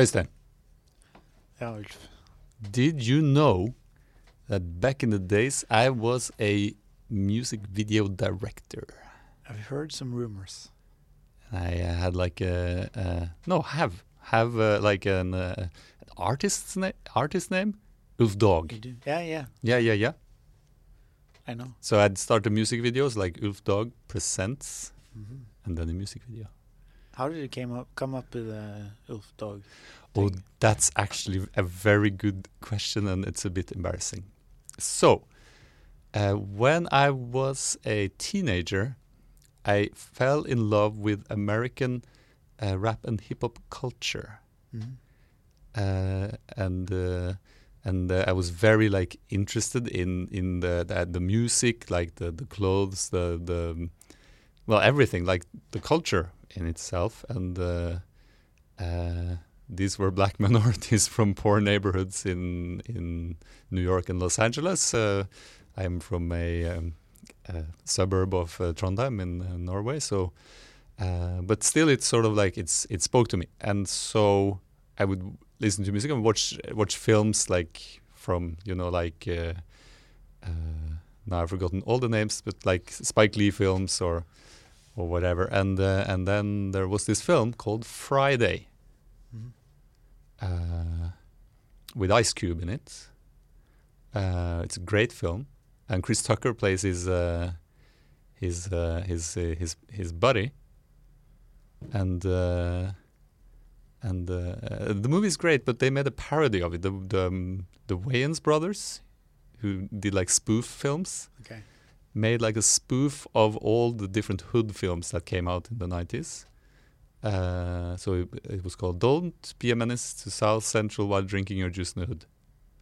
Øystein, Ja, Ulf. did you know that back in the days I was a music video director? I've heard some rumors. I uh, had like a, uh, no have have uh, like an, uh, an artist's name artist name Ulf Dog. Yeah, yeah. Yeah, yeah, yeah. I know. So I'd start the music videos like Ulf Dog presents, Mhm. and then a music video. How did it came up come up with uh, Ulf Dog? Oh, that's actually a very good question, and it's a bit embarrassing. So, uh, when I was a teenager, I fell in love with American uh, rap and hip hop culture, Mhm. uh, and uh, and uh, I was very like interested in in the the, the music, like the the clothes, the the well everything, like the culture in itself, and. Uh, uh, these were black minorities from poor neighborhoods in in New York and Los Angeles. Uh, I'm from a, um, a suburb of Trondheim in Norway, so uh, but still, it's sort of like it's it spoke to me, and so I would listen to music and watch watch films like from you know like uh, uh, now I've forgotten all the names, but like Spike Lee films or or whatever, and uh, and then there was this film called Friday Mhm. uh, with Ice Cube in it. Uh, it's a great film, and Chris Tucker plays his uh, his uh, his uh, his his buddy, and uh, and uh, uh, the movie is great. But they made a parody of it. The the, um, the Wayans brothers, who did like spoof films, Okay. Made like a spoof of all the different hood films that came out in the 90s. Uh, so it, it was called Don't Be a Menace to South Central While Drinking Your Juice in the Hood.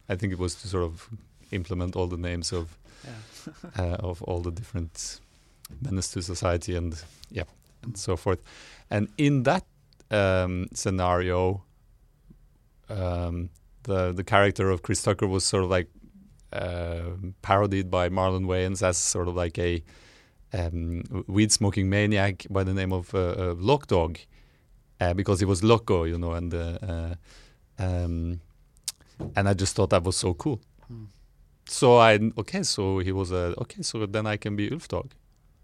I think it was to sort of implement all the names of Yeah. uh, of all the different menace to society and yeah and so forth. And in that um, scenario, um, the the character of Chris Tucker was sort of like uh, parodied by Marlon Wayans as sort of like a um, weed smoking maniac by the name of uh, uh, Loc Dog, uh, because he was loco, you know, and uh, um, and I just thought that was so cool. Hmm. So I okay, so he was a okay, so then I can be Ulf Dog,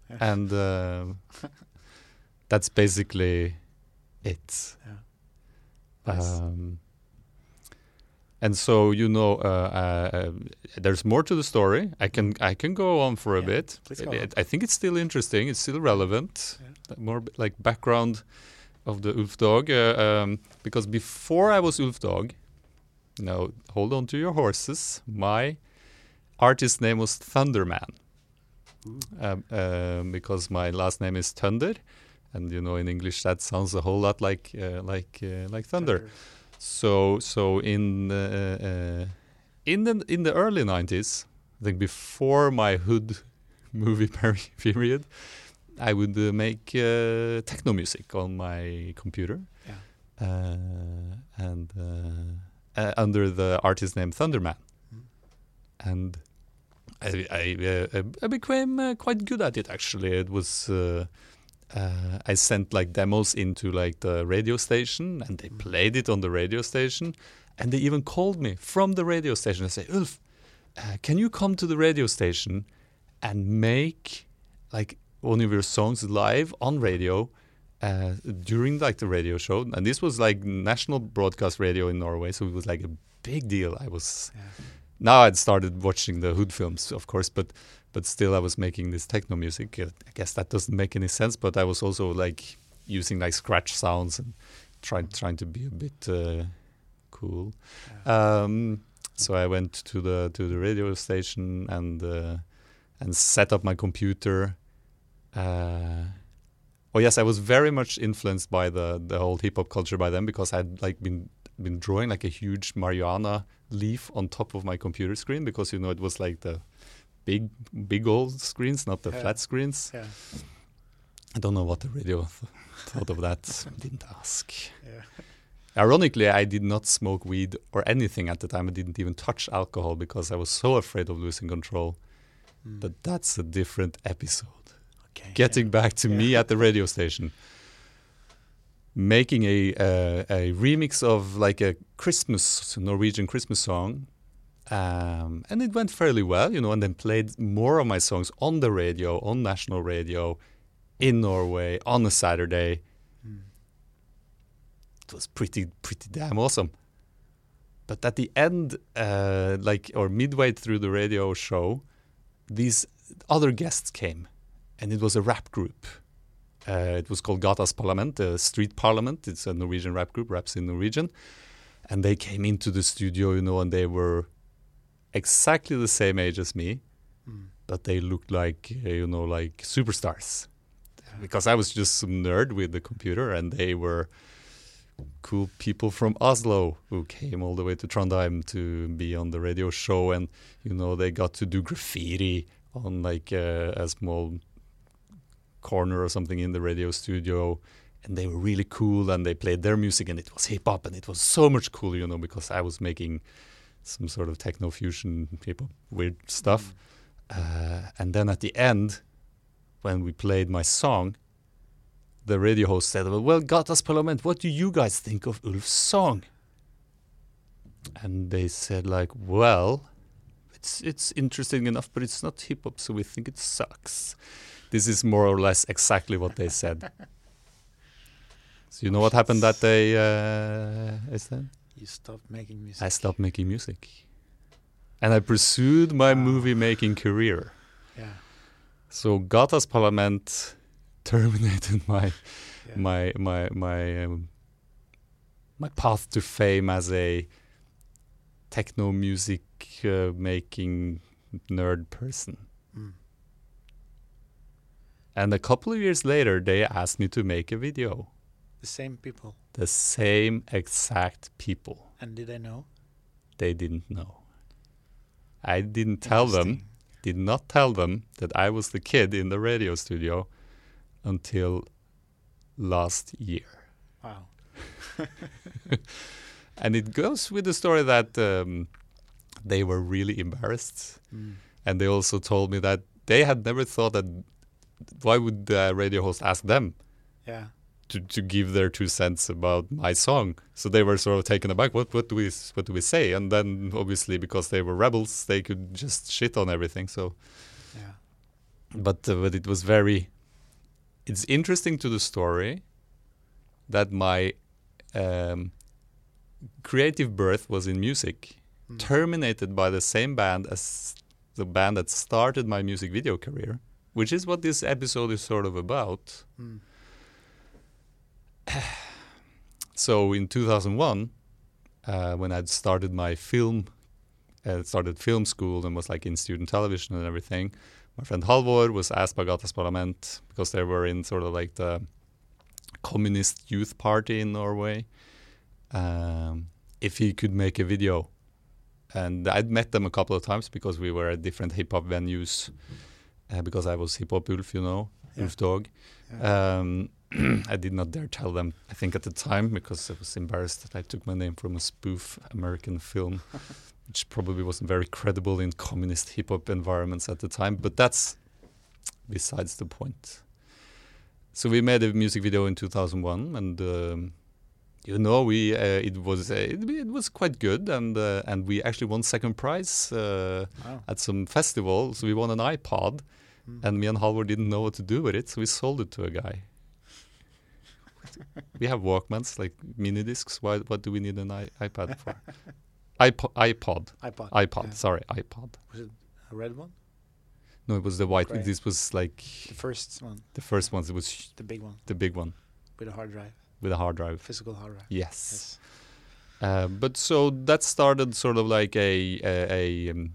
Yeah. and uh, that's basically it. Yeah. Nice. Um, and so you know, uh, uh, uh, there's more to the story. I can I can go on for a Yeah, bit. please It- I think it's still interesting. It's still relevant. Yeah. More like background of the Ulf Dog, uh, um, because before I was Ulf Dog, no, hold on to your horses. My artist name was Thunderman um, um, because my last name is Thunder, and you know in English that sounds a whole lot like uh, like uh, like thunder. So so in the, uh, in the in the early nineties, I think before my hood movie peri- period, I would uh, make uh, techno music on my computer, Yeah. uh, and uh, uh, under the artist name Thunderman, Mm. and I I, uh, I became uh, quite good at it. Actually, it was. Uh, uh, I sent like demos into like the radio station, and they Mm. played it on the radio station, and they even called me from the radio station and say, "Ulf, uh, can you come to the radio station and make like one of your songs live on radio uh, during like the radio show?" And this was like national broadcast radio in Norway, so it was like a big deal. I was Yeah. now I'd started watching the Hood films, of course, but but still I was making this techno music. I guess that doesn't make any sense, but I was also like using like scratch sounds and trying trying to be a bit uh, cool. Um, so I went to the to the radio station and uh, and set up my computer. Uh, oh yes, I was very much influenced by the the whole hip hop culture by then because I'd like been been drawing like a huge marijuana leaf on top of my computer screen because you know it was like the big big old screens, not the Yeah. flat screens. Yeah. I don't know what the radio th- thought of that. Didn't ask. Yeah. Ironically, I did not smoke weed or anything at the time. I didn't even touch alcohol because I was so afraid of losing control. Mm. But that's a different episode. okay. Getting back to me at the radio station. making a uh, a remix of like a Christmas Norwegian Christmas song, um, and it went fairly well, you know. And then played more of my songs on the radio, on national radio, in Norway on a Saturday. It was pretty pretty damn awesome. But at the end, uh, like or midway through the radio show, these other guests came, and it was a rap group. Uh, it was called Gatas Parlament, uh, Street Parliament. It's a Norwegian rap group, raps in Norwegian. And they came into the studio, you know, and they were exactly the same age as me, Mm. but they looked like, uh, you know, like superstars. Because I was just some nerd with the computer, and they were cool people from Oslo who came all the way to Trondheim to be on the radio show, and you know they got to do graffiti on like uh, a small corner or something in the radio studio, and they were really cool, and they played their music, and it was hip hop, and it was so much cool, you know, because I was making some sort of techno fusion hip hop weird stuff, uh, and then at the end, when we played my song the radio host said, "Well, Gatas Parlament, what do you guys think of Ulf's song?" And they said, like, "Well, it's it's interesting enough, but it's not hip hop, so we think it sucks." This is more or less exactly what they said. so you know what happened that day, uh, Øystein? You stopped making music. I stopped making music, and I pursued my Wow. movie-making career. Yeah. So Gatas Parlament terminated my yeah. my my my um, my path to fame as a techno music uh, making nerd person. Mm. And a couple of years later, they asked me to make a video. The same people. The same exact people. And did they know? They didn't know. I didn't tell them, did not tell them that I was the kid in the radio studio until last year. Wow. And it goes with the story that um, they were really embarrassed. Mm. And they also told me that they had never thought that why would the radio host ask them Yeah. To, to give their two cents about my song? So they were sort of taken aback. What what do we what do we say? And then obviously because they were rebels, they could just shit on everything. So, Yeah. but uh, but it was very. It's interesting to the story that my um, creative birth was in music. Mm. terminated by the same band as the band that started my music video career, which is what this episode is sort of about. Mm. So in 2001, uh, when I'd started my film, uh, started film school and was like in student television and everything, my friend Halvor was asked by Gatas Parlament because they were in sort of like the communist youth party in Norway, um, if he could make a video. And I'd met them a couple of times because we were at different hip hop venues. Uh, because I was hip hop Ulf, you know, Yeah. Ulf Dog. Yeah. Um, I did not dare tell them, I think at the time, because I was embarrassed that I took my name from a spoof American film, which probably wasn't very credible in communist hip hop environments at the time. But that's besides the point. So we made a music video in 2001, and um, you know, we uh, it was uh, it, it was quite good, and uh, and we actually won second prize uh, wow. at some festival. So we won an iPod, Mm. and me and Halvor didn't know what to do with it, so we sold it to a guy. we have Walkmans, like mini discs. Why? What do we need an I- iPad for? iPod, iPod, iPod. iPod. Yeah. Sorry, iPod. Was it a red one? No, it was the white. Gray. This was like The first one, the first ones. It was the big one, the big one with a hard drive, with a hard drive. physical hard drive. Yes. Yes. Uh, but so that started sort of like a a, a, um,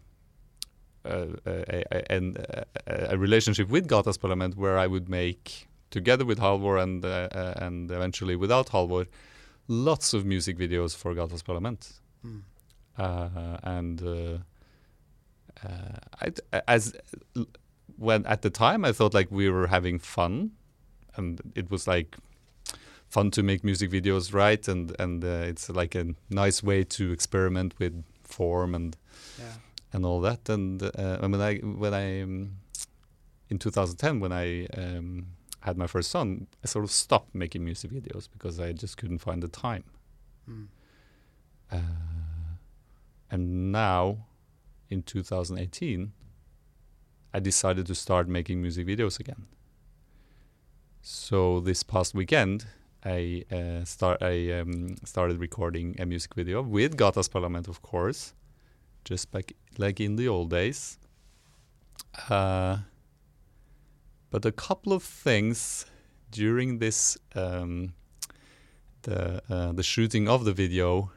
a, a, a, a, a relationship with Gatas Parlament where I would make together with Halvor and uh, uh, and eventually without Halvor lots of music videos for Gatas Parlament. Mm. Uh, and uh, uh, I, as when at the time I thought like we were having fun, and it was like fun to make music videos, right? And and uh, it's like a nice way to experiment with form and Yeah. and all that. And uh, and when I when I um, in 2010 when I um, had my first son, I sort of stopped making music videos because I just couldn't find the time. Mm. Uh, and now, in 2018, I decided to start making music videos again. So this past weekend, I uh, start I um, started recording a music video with Gatas Parlament, of course, just back like in the old days. Uh, but a couple of things during this um, the uh, the shooting of the video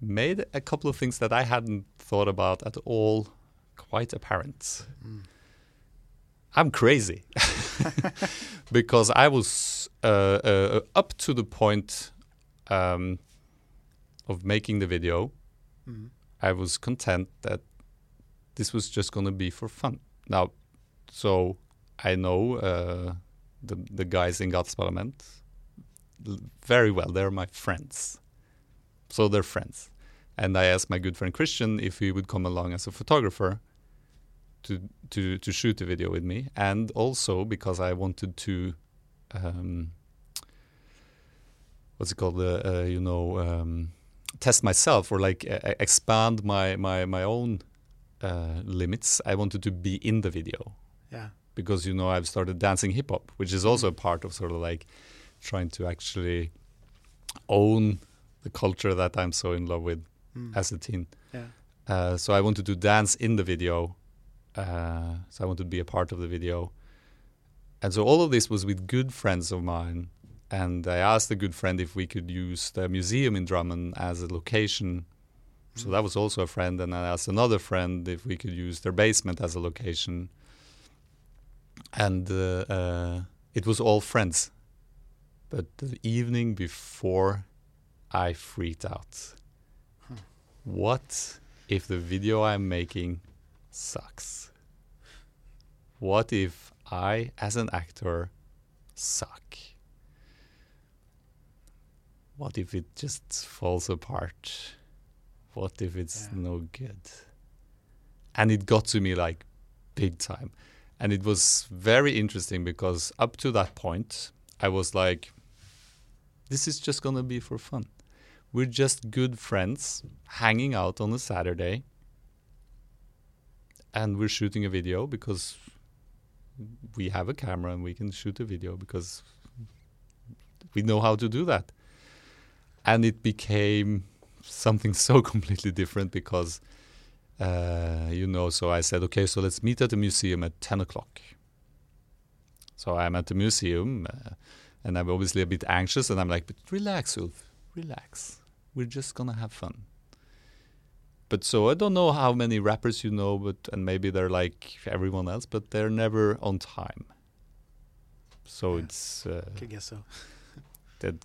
made a couple of things that I hadn't thought about at all quite apparent. Mm. I'm crazy because I was uh, uh, up to the point um, of making the video. Mm. I was content that this was just going to be for fun. Now, so I know uh, the the guys in Gatas Parlament very well. They're my friends, so they're friends. And I asked my good friend Christian if he would come along as a photographer to to to shoot the video with me, and also because I wanted to, um, what's it called? Uh, uh, you know, um, test myself or like expand my my my own uh, limits. I wanted to be in the video Yeah. Because you know I've started dancing hip hop, which is also a part of sort of like trying to actually own the culture that I'm so in love with Mm. as a teen. yeah. Uh, so I wanted to dance in the video. Uh, so I wanted to be a part of the video. And so all of this was with good friends of mine. And I asked a good friend if we could use the museum in Trondheim as a location. So that was also a friend. And I asked another friend if we could use their basement as a location. And uh, uh, it was all friends. But the evening before, I freaked out. What if the video I'm making sucks? What if I, as an actor, suck? What if it just falls apart? What if it's Yeah. no good? And it got to me like big time. And it was very interesting because up to that point, I was like, this is just going to be for fun. We're just good friends hanging out on a Saturday. And we're shooting a video because we have a camera and we can shoot a video because we know how to do that. And it became something so completely different because, uh, you know, so I said, okay, so let's meet at the museum at 10 o'clock. So I'm at the museum uh, and I'm obviously a bit anxious and I'm like, but relax, Ulf, relax. We're just gonna have fun. But so I don't know how many rappers you know, but and maybe they're like everyone else, but they're never on time. So Yeah. it's uh, Could guess so. The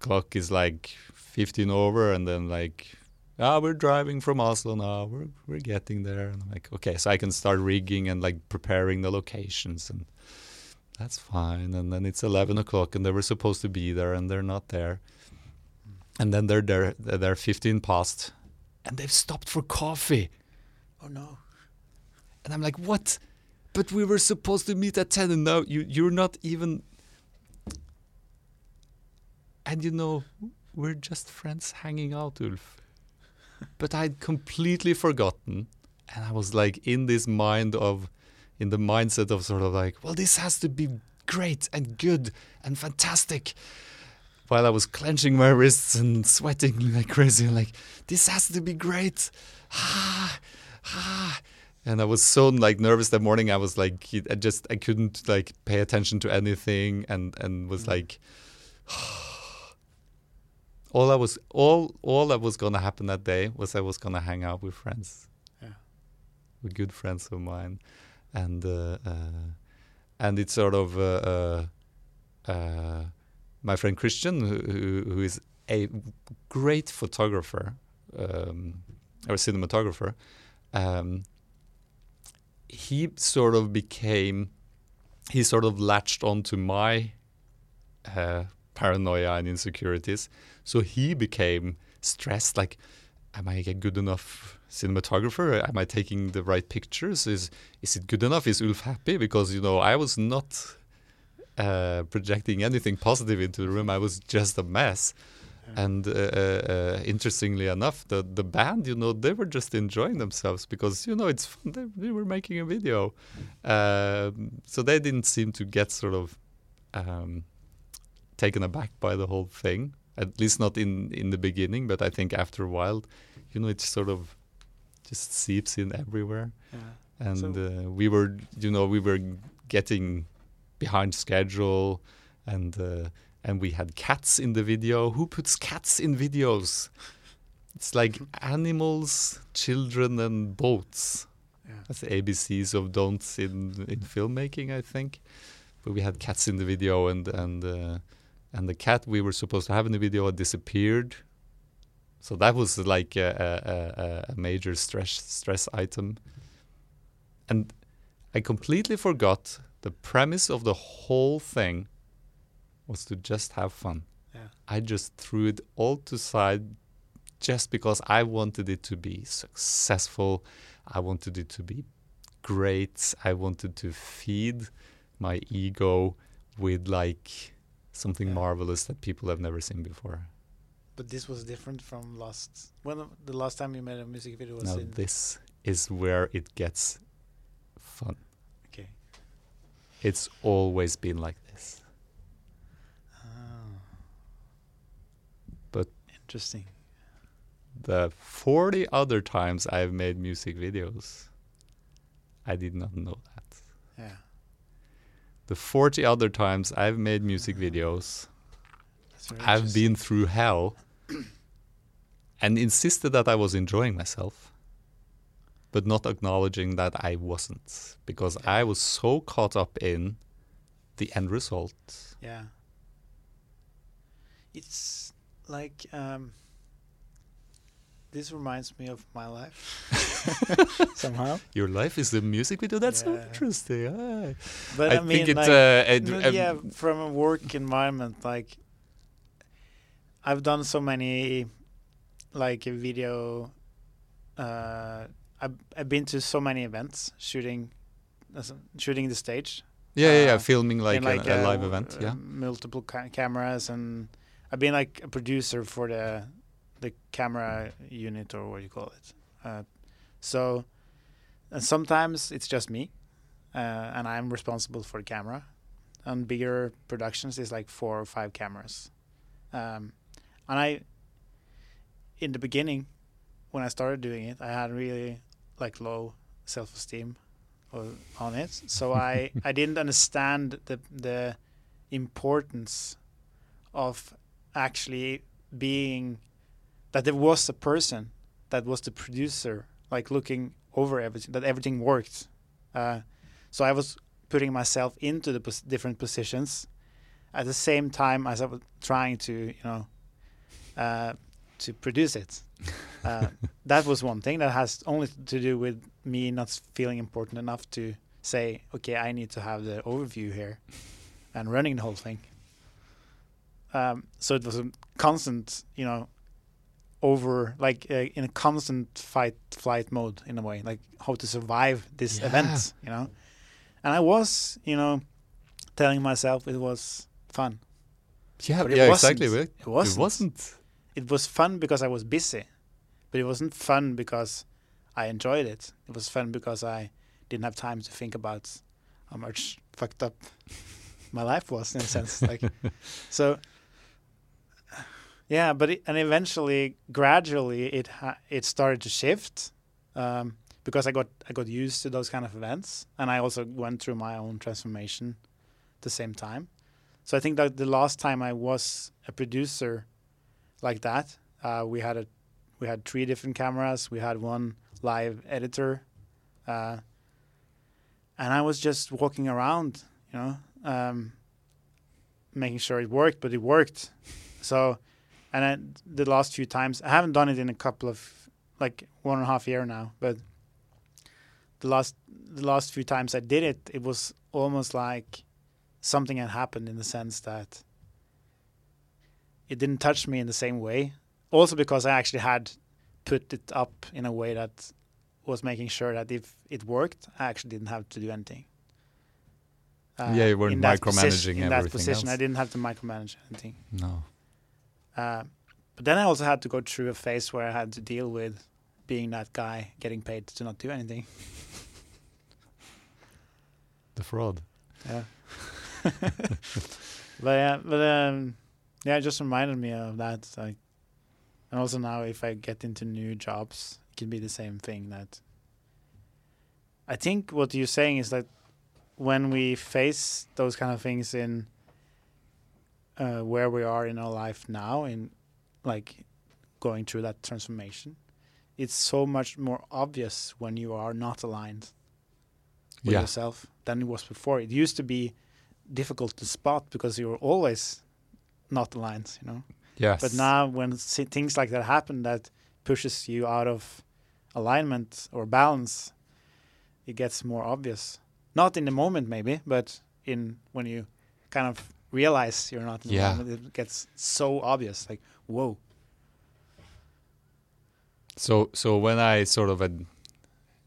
clock is like 15 over and then like ah we're driving from Oslo now. We're we're getting there. And I'm like okay so I can start rigging and like preparing the locations. And that's fine. And then it's 11 o'clock and they were supposed to be there and they're not there. And then they're there they're 15 past and they've stopped for coffee. Oh no. and I'm like what? But we were supposed to meet at 10 and now you you're not even and you know we're just friends hanging out ulf but i'd completely forgotten. And i was like in this mind of in the mindset of sort of like well this has to be great and good and fantastic. While i was clenching my wrists and sweating like crazy like this has to be great. Ah, ah. and i was so like nervous that morning. I was like i just i couldn't like pay attention to anything and and was like all I was all all that was gonna happen that day was I was gonna hang out with friends, Yeah. with good friends of mine, and uh, uh, and it's sort of uh, uh, uh, my friend Christian who, who who is a great photographer um, or cinematographer. Um, he sort of became he sort of latched onto my uh, paranoia and insecurities. So he became stressed. Like, am I a good enough cinematographer? Am I taking the right pictures? Is is it good enough? Is Ulf happy? Because you know I was not uh, projecting anything positive into the room. I was just a mess. And uh, uh, uh, interestingly enough, the the band, you know, they were just enjoying themselves because you know it's fun. They, they were making a video, um, so they didn't seem to get sort of um, taken aback by the whole thing. At least not in in the beginning, but I think after a while, you know, it sort of just seeps in everywhere. Yeah. And So- uh, we were, you know, we were getting behind schedule, and uh, and we had cats in the video. Who puts cats in videos? It's like animals, children, and boats. Yeah. That's the ABCs of don'ts in in filmmaking, I think. But we had cats in the video, and and uh, and the cat we were supposed to have in the video had disappeared. So that was like a, a, a, a major stress stress item. And I completely forgot the premise of the whole thing was to just have fun. Yeah. I just threw it all to side just because I wanted it to be successful. I wanted it to be great. I wanted to feed my ego with like something Yeah. marvelous that people have never seen before. But this was different from last. When the last time you made a music video was Now this is where it gets fun. Okay. It's always been like this. Oh. But- interesting. The 40 other times I've made music videos, I did not know that. Yeah. The 40 other times I've made music videos, I've been through hell and insisted that I was enjoying myself, but not acknowledging that I wasn't because I was so caught up in the end result. Yeah. It's like um this reminds me of my life somehow. Your life is the music video. That's so interesting. Ah. But I, I, mean, think it's like, uh, it- um, yeah, from a work environment, like I've done so many, like a video. Uh, I've I've been to so many events shooting, as a- shooting the stage. yeah, yeah, yeah, uh, filming like, in, a, a uh, live event. uh, Yeah, multiple ca- cameras, and I've been like a producer for the the camera unit or what you call it. Uh, so, and sometimes it's just me, uh, and I'm responsible for the camera. On bigger productions, it's like four or five cameras, um, and I. In the beginning, when I started doing it, I had really like low self-esteem on it. So I I didn't understand the the importance of actually being that there was a person that was the producer, like looking over everything, that everything worked. Uh, so I was putting myself into the pos- different positions at the same time as I was trying to, you know, uh, to produce it. Uh, that was one thing that has only to do with me not feeling important enough to say, okay, I need to have the overview here and running the whole thing. Um, so it was a constant, you know, over like uh, in a constant fight flight mode in a way, like how to survive this Yeah. event, you know. And I was, you know, telling myself it was fun. yeah, But it yeah, wasn't. exactly. It wasn't. It wasn't. It was fun because I was busy, but it wasn't fun because I enjoyed it. It was fun because I didn't have time to think about how much fucked up my life was in a sense. Like, so yeah, but it, and eventually, gradually, it it started to shift um, because I got I got used to those kind of events, and I also went through my own transformation at the same time. So I think that the last time I was a producer like that, uh, we had a we had three different cameras, we had one live editor, uh, and I was just walking around, you know, um, making sure it worked, but it worked. So, and then the last few times, I haven't done it in a couple of like one and a half year now, but the last the last few times I did it, it was almost like something had happened in the sense that it didn't touch me in the same way. Also because I actually had put it up in a way that was making sure that if it worked, I actually didn't have to do anything. Uh, Yeah, you weren't in micromanaging position, in that everything position. I didn't have to micromanage anything. No. Uh, but then I also had to go through a phase where I had to deal with being that guy getting paid to not do anything. The fraud. Yeah. but yeah, but um, yeah, it just reminded me of that. Like, and also now, if I get into new jobs, it can be the same thing. That I think what you're saying is that when we face those kind of things in uh, where we are in our life now, in like going through that transformation, it's so much more obvious when you are not aligned with Yeah. yourself than it was before. It used to be difficult to spot because you were always not aligned, you know. Yes. But now, when things like that happen, that pushes you out of alignment or balance, it gets more obvious. Not in the moment, maybe, but in when you kind of realize you're not in Yeah. the moment, it gets so obvious. Like, whoa, So so when I sort of had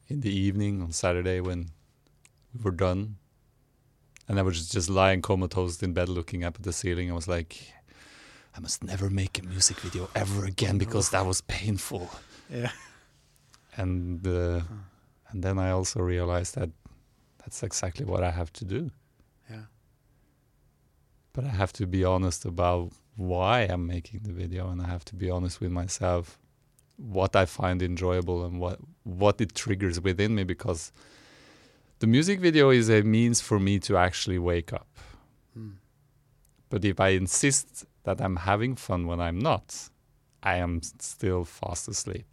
in the evening on Saturday when we were done, and I was just lying comatose in bed looking up at the ceiling, I was like, I must never make a music video ever again because that was painful. yeah, And uh, and then I also realized that that's exactly what I have to do. But I have to be honest about why I'm making the video, and I have to be honest with myself what I find enjoyable and what what it triggers within me because the music video is a means for me to actually wake up. Mm. But if I insist that I'm having fun when I'm not, I am still fast asleep.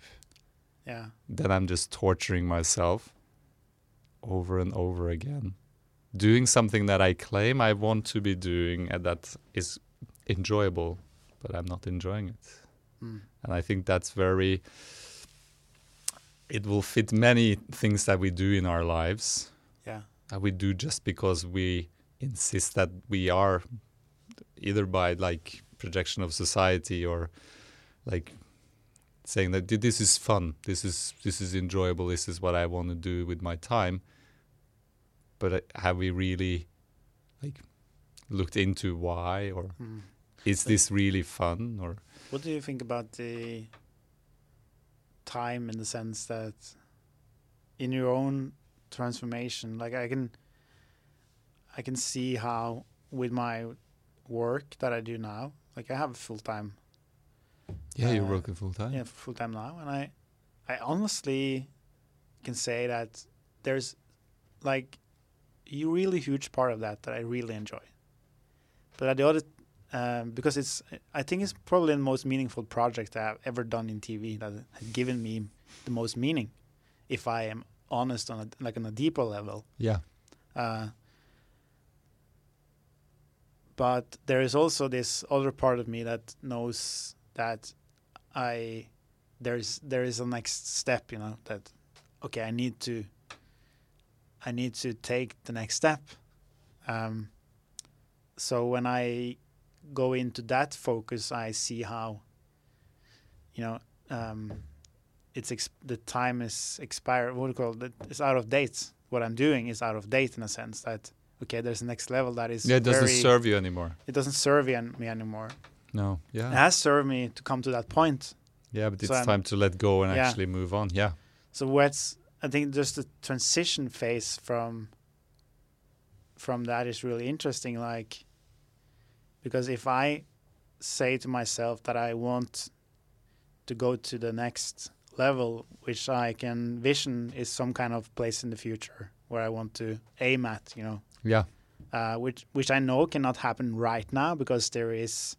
yeah, Then I'm just torturing myself over and over again. Doing something that I claim I want to be doing and that is enjoyable, but I'm not enjoying it. mm. And I think that's very, it will fit many things that we do in our lives yeah, that we do just because we insist that we are either by like projection of society or like saying that this is fun this is this is enjoyable this is what i want to do with my time but uh, have we really like looked into why or Mm. is this really fun or? What do you think about the time in the sense that in your own transformation, like I can I can see how with my work that I do now, like I have full time. Yeah you're Uh, working full time. yeah, full time now, and I I honestly can say that there's like a really huge part of that that I really enjoy. But at the other, um, because it's I think it's probably the most meaningful project I've ever done in TV that has given me the most meaning, if I am honest on a, like on a deeper level. yeah Uh, but there is also this other part of me that knows that I there's there is a next step, you know, that okay, I need to I need to take the next step. Um, so when I go into that focus, I see how you know um, it's the time is expired. What do you call it? It's out of date. What I'm doing is out of date in a sense that okay, there's a next level that is yeah it doesn't very, serve you anymore it doesn't serve an- me anymore. no yeah It has served me to come to that point. yeah but it's I'm- time to let go and Yeah. actually move on yeah So what's I think just the transition phase from from that is really interesting. Like because if I say to myself that I want to go to the next level, which I can vision is some kind of place in the future where I want to aim at, you know, yeah uh, which which I know cannot happen right now because there is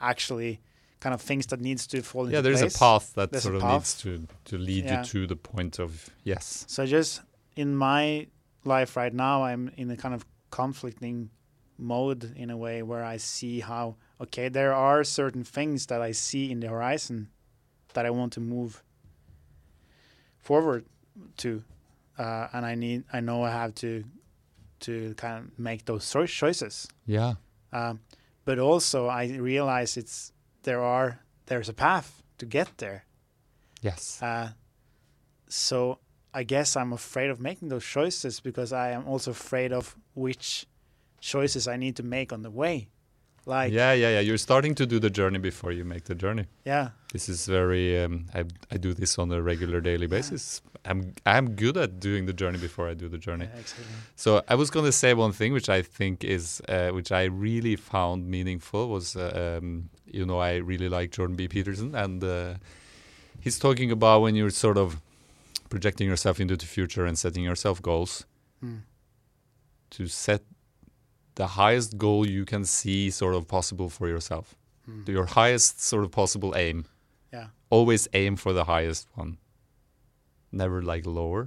actually kind of things that needs to fall into yeah there's place. a path that There's sort of path. needs to to lead Yeah. you to the point of yes So just in my life right now, I'm in a kind of conflicting mode in a way where I see how okay there are certain things that I see in the horizon that I want to move forward to, uh, and I need I know I have to to kind of make those choices. yeah Um, but also I realize it's there are there's a path to get there. yes Uh, so I guess I'm afraid of making those choices because I am also afraid of which choices I need to make on the way. Like yeah, yeah, yeah. You're starting to do the journey before you make the journey. yeah, This is very. Um, I I do this on a regular daily basis. I'm I'm good at doing the journey before I do the journey. yeah, exactly. So I was going to say one thing, which I think is, uh, which I really found meaningful, was, uh, um, you know, I really like Jordan B. Peterson, and uh, he's talking about when you're sort of projecting yourself into the future and setting yourself goals Mm. to set the highest goal you can see sort of possible for yourself, Mm. your highest sort of possible aim. Yeah. Always aim for the highest one, never like lower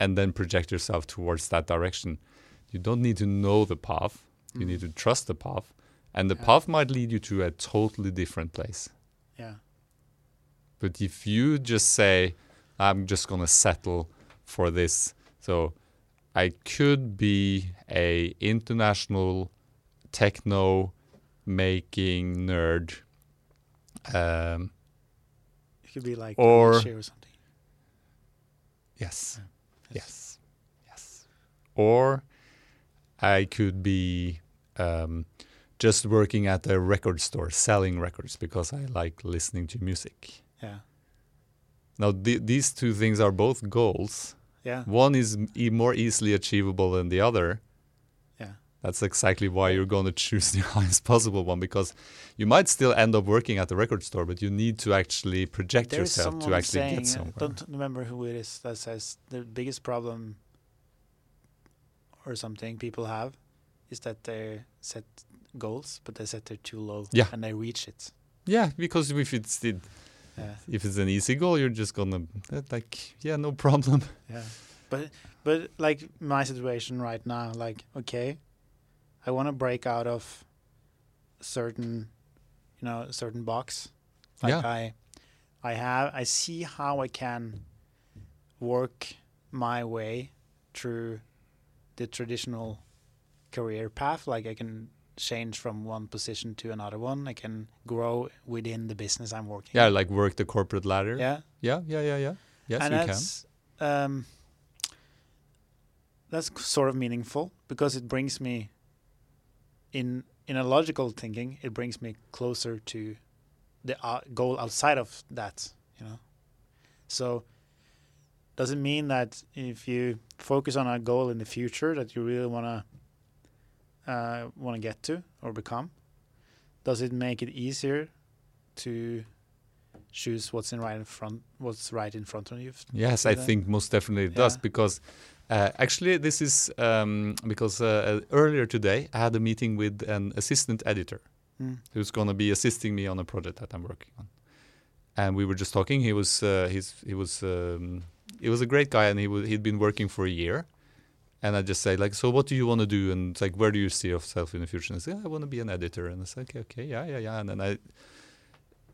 and then project yourself towards that direction. You don't need to know the path. You need to trust the path. And the Mm. Yeah. path might lead you to a totally different place. Yeah. But if you just say, I'm just going to settle for this. So I could be a international techno making nerd. Um, It could be like Or- or something. yes. Yeah. Yes. Yes. Or I could be um, just working at a record store selling records because I like listening to music. Yeah. Now, th- these two things are both goals. Yeah. One is e- more easily achievable than the other. Yeah. That's exactly why you're going to choose the highest possible one because you might still end up working at the record store, but you need to actually project There yourself to actually saying, get uh, somewhere. don't remember who it is that says the biggest problem or something people have is that they set goals, but they set it too low Yeah. and they reach it. Yeah, because if it's the, Yeah. if it's an easy goal, you're just gonna uh, like yeah, no problem. Yeah. But but like my situation right now, like okay, I want to break out of certain you know, a certain box. Like Yeah. I I have I see how I can work my way through the traditional career path. Like I can change from one position to another one. I can grow within the business I'm working. Yeah, in. like work the corporate ladder. Yeah. yeah, yeah, yeah, yeah. Yes, and you can. that's um, that's sort of meaningful because it brings me in in a logical thinking it brings me closer to the uh, goal outside of that you know so does it mean that if you focus on a goal in the future that you really want to uh, want to get to or become does it make it easier to choose what's in right in front what's right in front of you Yes, I that? think most definitely it does because uh, actually this is um, because uh, uh, earlier today I had a meeting with an assistant editor Mm. who's going to be assisting me on a project that I'm working on, and we were just talking. He was uh, he's he was um, he was a great guy, and he was he'd been working for a year. And I just say like, so what do you want to do? And it's like, where do you see yourself in the future? And I say, I want to be an editor. And I said, okay, okay, yeah, yeah, yeah. And then I,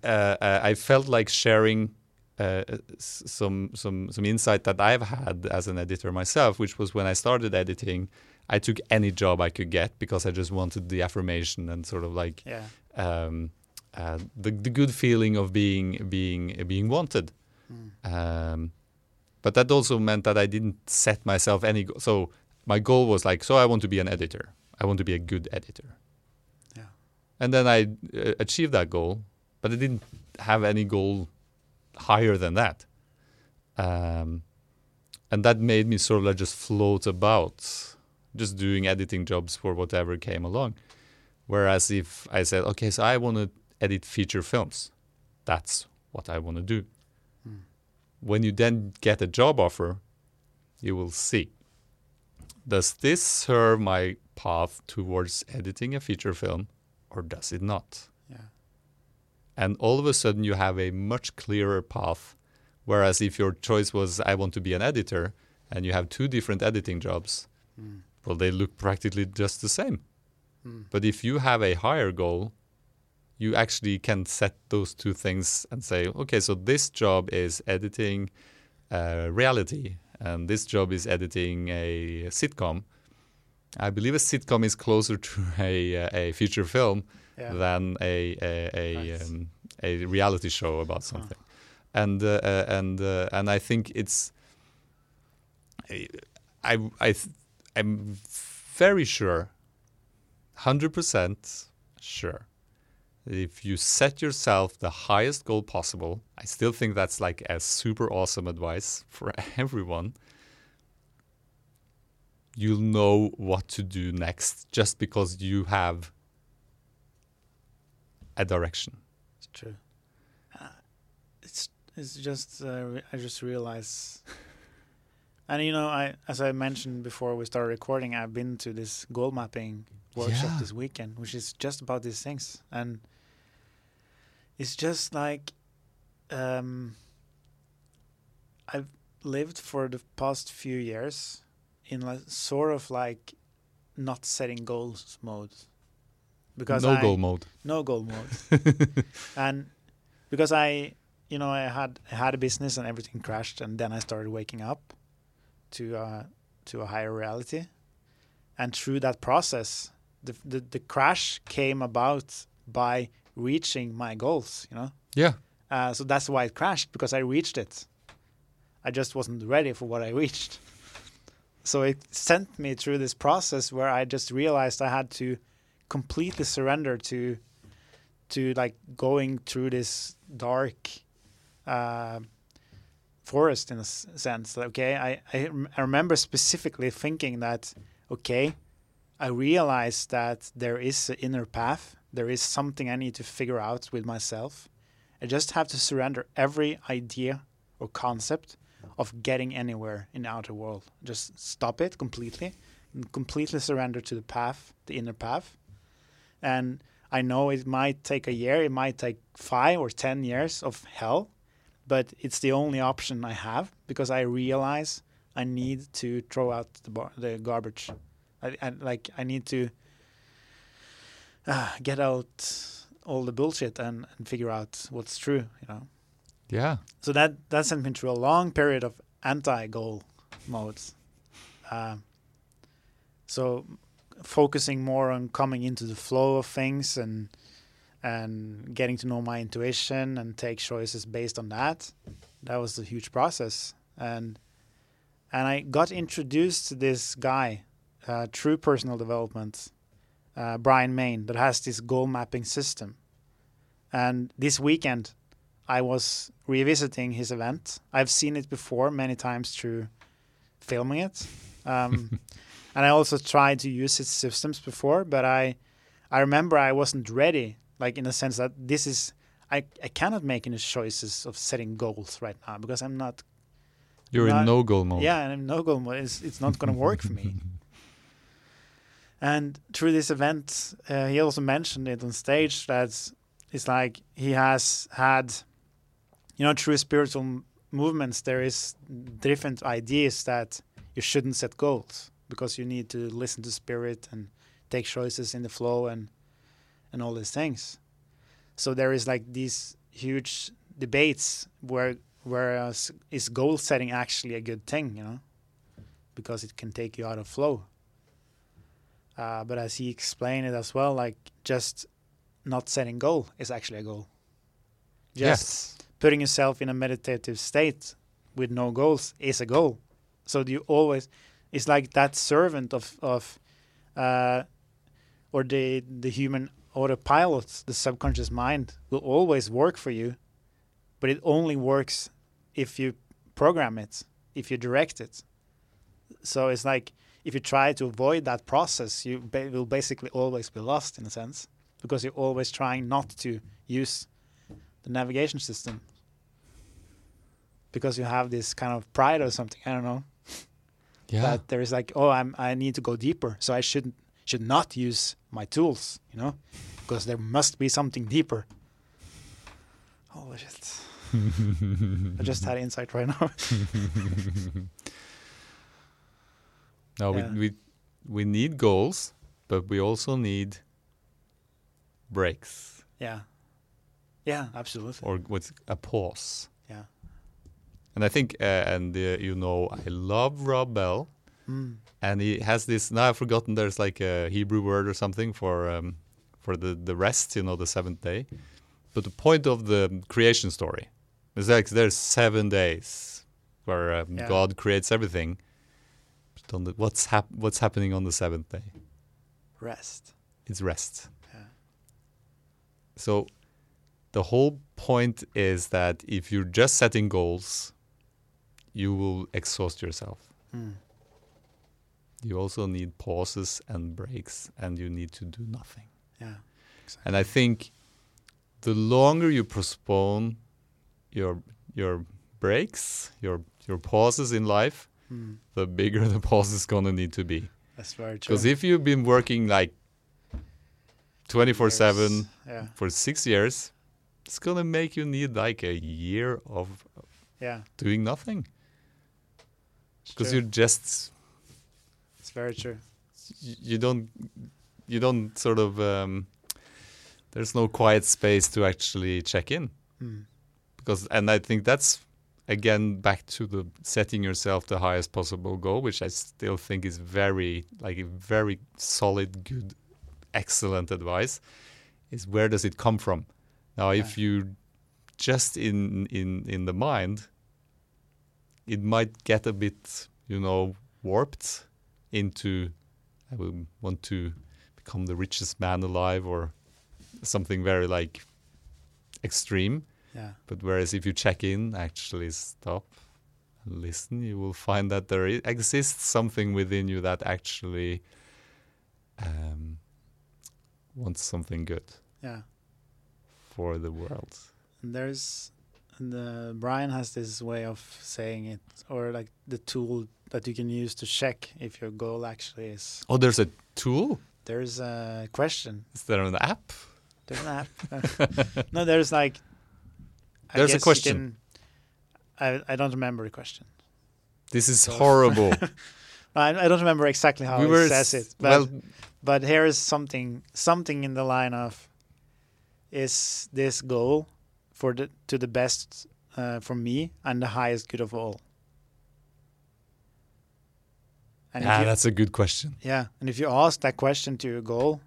uh, uh, I felt like sharing uh, some some some insight that I've had as an editor myself, which was when I started editing, I took any job I could get because I just wanted the affirmation and sort of like yeah um, uh, the the good feeling of being being being wanted. Mm. Um, but that also meant that I didn't set myself any. Go- so my goal was like, so I want to be an editor. I want to be a good editor. Yeah. And then I uh, achieved that goal, but I didn't have any goal higher than that. Um, and that made me sort of like just float about, just doing editing jobs for whatever came along. Whereas if I said, okay, so I want to edit feature films, that's what I want to do. When you then get a job offer, you will see does this serve my path towards editing a feature film or does it not? yeah And all of a sudden, you have a much clearer path. Whereas if your choice was, I want to be an editor, and you have two different editing jobs, Mm. well, they look practically just the same. Mm. But if you have a higher goal, you actually can set those two things and say, okay, so this job is editing uh, reality, and this job is editing a sitcom. I believe a sitcom is closer to a, uh, a feature film yeah than a a a, Nice. um, a reality show about something, and uh, uh, and uh, and I think it's I I I'm very sure, hundred percent sure, if you set yourself the highest goal possible, I still think that's like a super awesome advice for everyone. You'll know what to do next just because you have a direction. It's true. Uh, it's it's just uh, I just realize, and you know, I as I mentioned before we started recording, I've been to this goal mapping workshop Yeah. this weekend, which is just about these things, and it's just like, um, I've lived for the past few years in like sort of like not setting goals mode. Because no I, goal mode. no goal mode. And because I, you know, I had I had a business and everything crashed, and then I started waking up to uh, to a higher reality, and through that process, the, the the crash came about by reaching my goals. You know, Yeah. uh, so that's why it crashed because I reached it. I just wasn't ready for what I reached. So it sent me through this process where I just realized I had to completely surrender to to like going through this dark uh, forest in a sense. Okay, I, I I remember specifically thinking that okay, I realized that there is an inner path. There is something I need to figure out with myself. I just have to surrender every idea or concept of getting anywhere in the outer world. Just stop it completely and completely surrender to the path, the inner path. And I know it might take a year, it might take five or 10 years of hell, but it's the only option I have because I realize I need to throw out the, bar- the garbage. I, I, like, I need to uh, get out all the bullshit and, and figure out what's true, you know? Yeah. so that that sent me through a long period of anti-goal modes. Um, so focusing more on coming into the flow of things and and getting to know my intuition and take choices based on that. That was a huge process, and and I got introduced to this guy, uh, True Personal Development, uh, Brian Mayne, that has this goal mapping system. And this weekend, I was revisiting his event. I've seen it before many times through filming it, um, and I also tried to use his systems before. But I, I remember I wasn't ready, like in the sense that this is I, I cannot make any choices of setting goals right now because I'm not. You're Not- in no goal mode. Yeah, and I'm no goal mode. It's, it's not going to work for me. And through this event, uh, he also mentioned it on stage that it's like he has had, you know, through spiritual movements, there is different ideas that you shouldn't set goals because you need to listen to spirit and take choices in the flow and and all these things. So there is like these huge debates where whereas is goal setting actually a good thing, you know, because it can take you out of flow. Uh, but as he explained it as well, like just not setting goal is actually a goal. Just yes. putting yourself in a meditative state with no goals is a goal. So you always, it's like that servant of of, uh, or the the human autopilot, the subconscious mind will always work for you, but it only works if you program it, if you direct it. So it's like if you try to avoid that process, you ba- will basically always be lost in a sense because you're always trying not to use the navigation system because you have this kind of pride or something. I don't know Yeah. that there is like, oh, I'm I need to go deeper, so I shouldn't should not use my tools, you know, because there must be something deeper. Holy shit! I just had insight right now. no, Yeah. we, we we need goals, but we also need breaks yeah, yeah, absolutely. or what's a pause. Yeah. And I think, uh, and uh, you know, I love Rob Bell, Mm. and he has this. Now I've forgotten. There's like a Hebrew word or something for um, for the the rest. You know, the seventh day. But the point of the creation story is like there's seven days where um, Yeah. God creates everything. Done the, what's hap- what's happening on the seventh day? Rest. It's rest. Yeah. So the whole point is that if you're just setting goals, you will exhaust yourself. Mm. You also need pauses and breaks, and you need to do nothing. Yeah. Exactly. And I think the longer you postpone your your breaks, your your pauses in life, The bigger the pause is gonna need to be. That's very true. Because if you've been working like twenty four seven Yeah. for six years, it's gonna make you need like a year of Yeah. doing nothing. Because you're just It's very true. you don't you don't sort of um, there's no quiet space to actually check in Mm. because and I think that's again back to the setting yourself the highest possible goal, which I still think is very like a very solid, good, excellent advice. Is where does it come from? Now, if you just in in in the mind, it might get a bit you know warped into I will want to become the richest man alive or something very like extreme. Yeah. But whereas if you check in, actually stop and listen, you will find that there exists something within you that actually um, wants something good Yeah. for the world. And there's and uh, Brian has this way of saying it, or like the tool that you can use to check if your goal actually is. Oh, there's a tool? There's a question. Is there an app? There's an app. no, there's like. There's a question. can- I I don't remember the question. This is So- horrible. I, I don't remember exactly how we were says it, but well, but here is something something in the line of is this goal for the to the best uh, for me and the highest good of all and if ah, you, that's a good question. yeah and if you ask that question to your goal